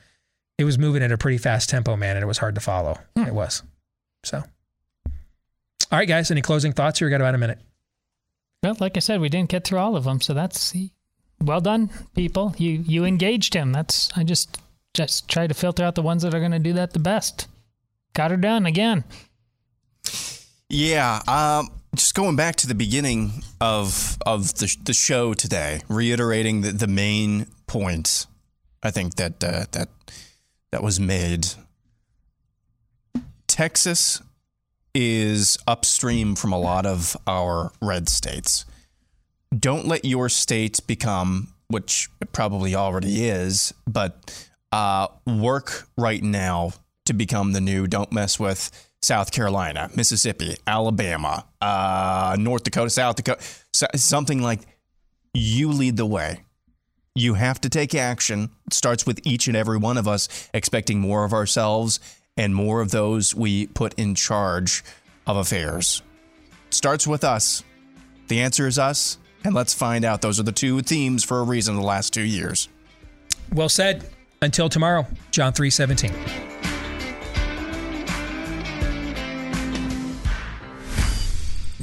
it was moving at a pretty fast tempo, man, and it was hard to follow. Hmm. It was. So, all right, guys, any closing thoughts here? We got about a minute. Well, like I said, we didn't get through all of them, so that's well done, people. You you engaged him. That's I just just try to filter out the ones that are going to do that the best. Got her done again. Yeah. Um, just going back to the beginning of of the, the show today, reiterating the, the main points, I think that uh, that that was made. Texas is upstream from a lot of our red states. Don't let your state become, which it probably already is, but uh, work right now to become the new. Don't mess with South Carolina, Mississippi, Alabama, uh, North Dakota, South Dakota, something like you lead the way. You have to take action. It starts with each and every one of us expecting more of ourselves and more of those we put in charge of affairs. It starts with us. The answer is us, and let's find out. Those are the two themes for a reason the last two years. Well said. Until tomorrow, John 317.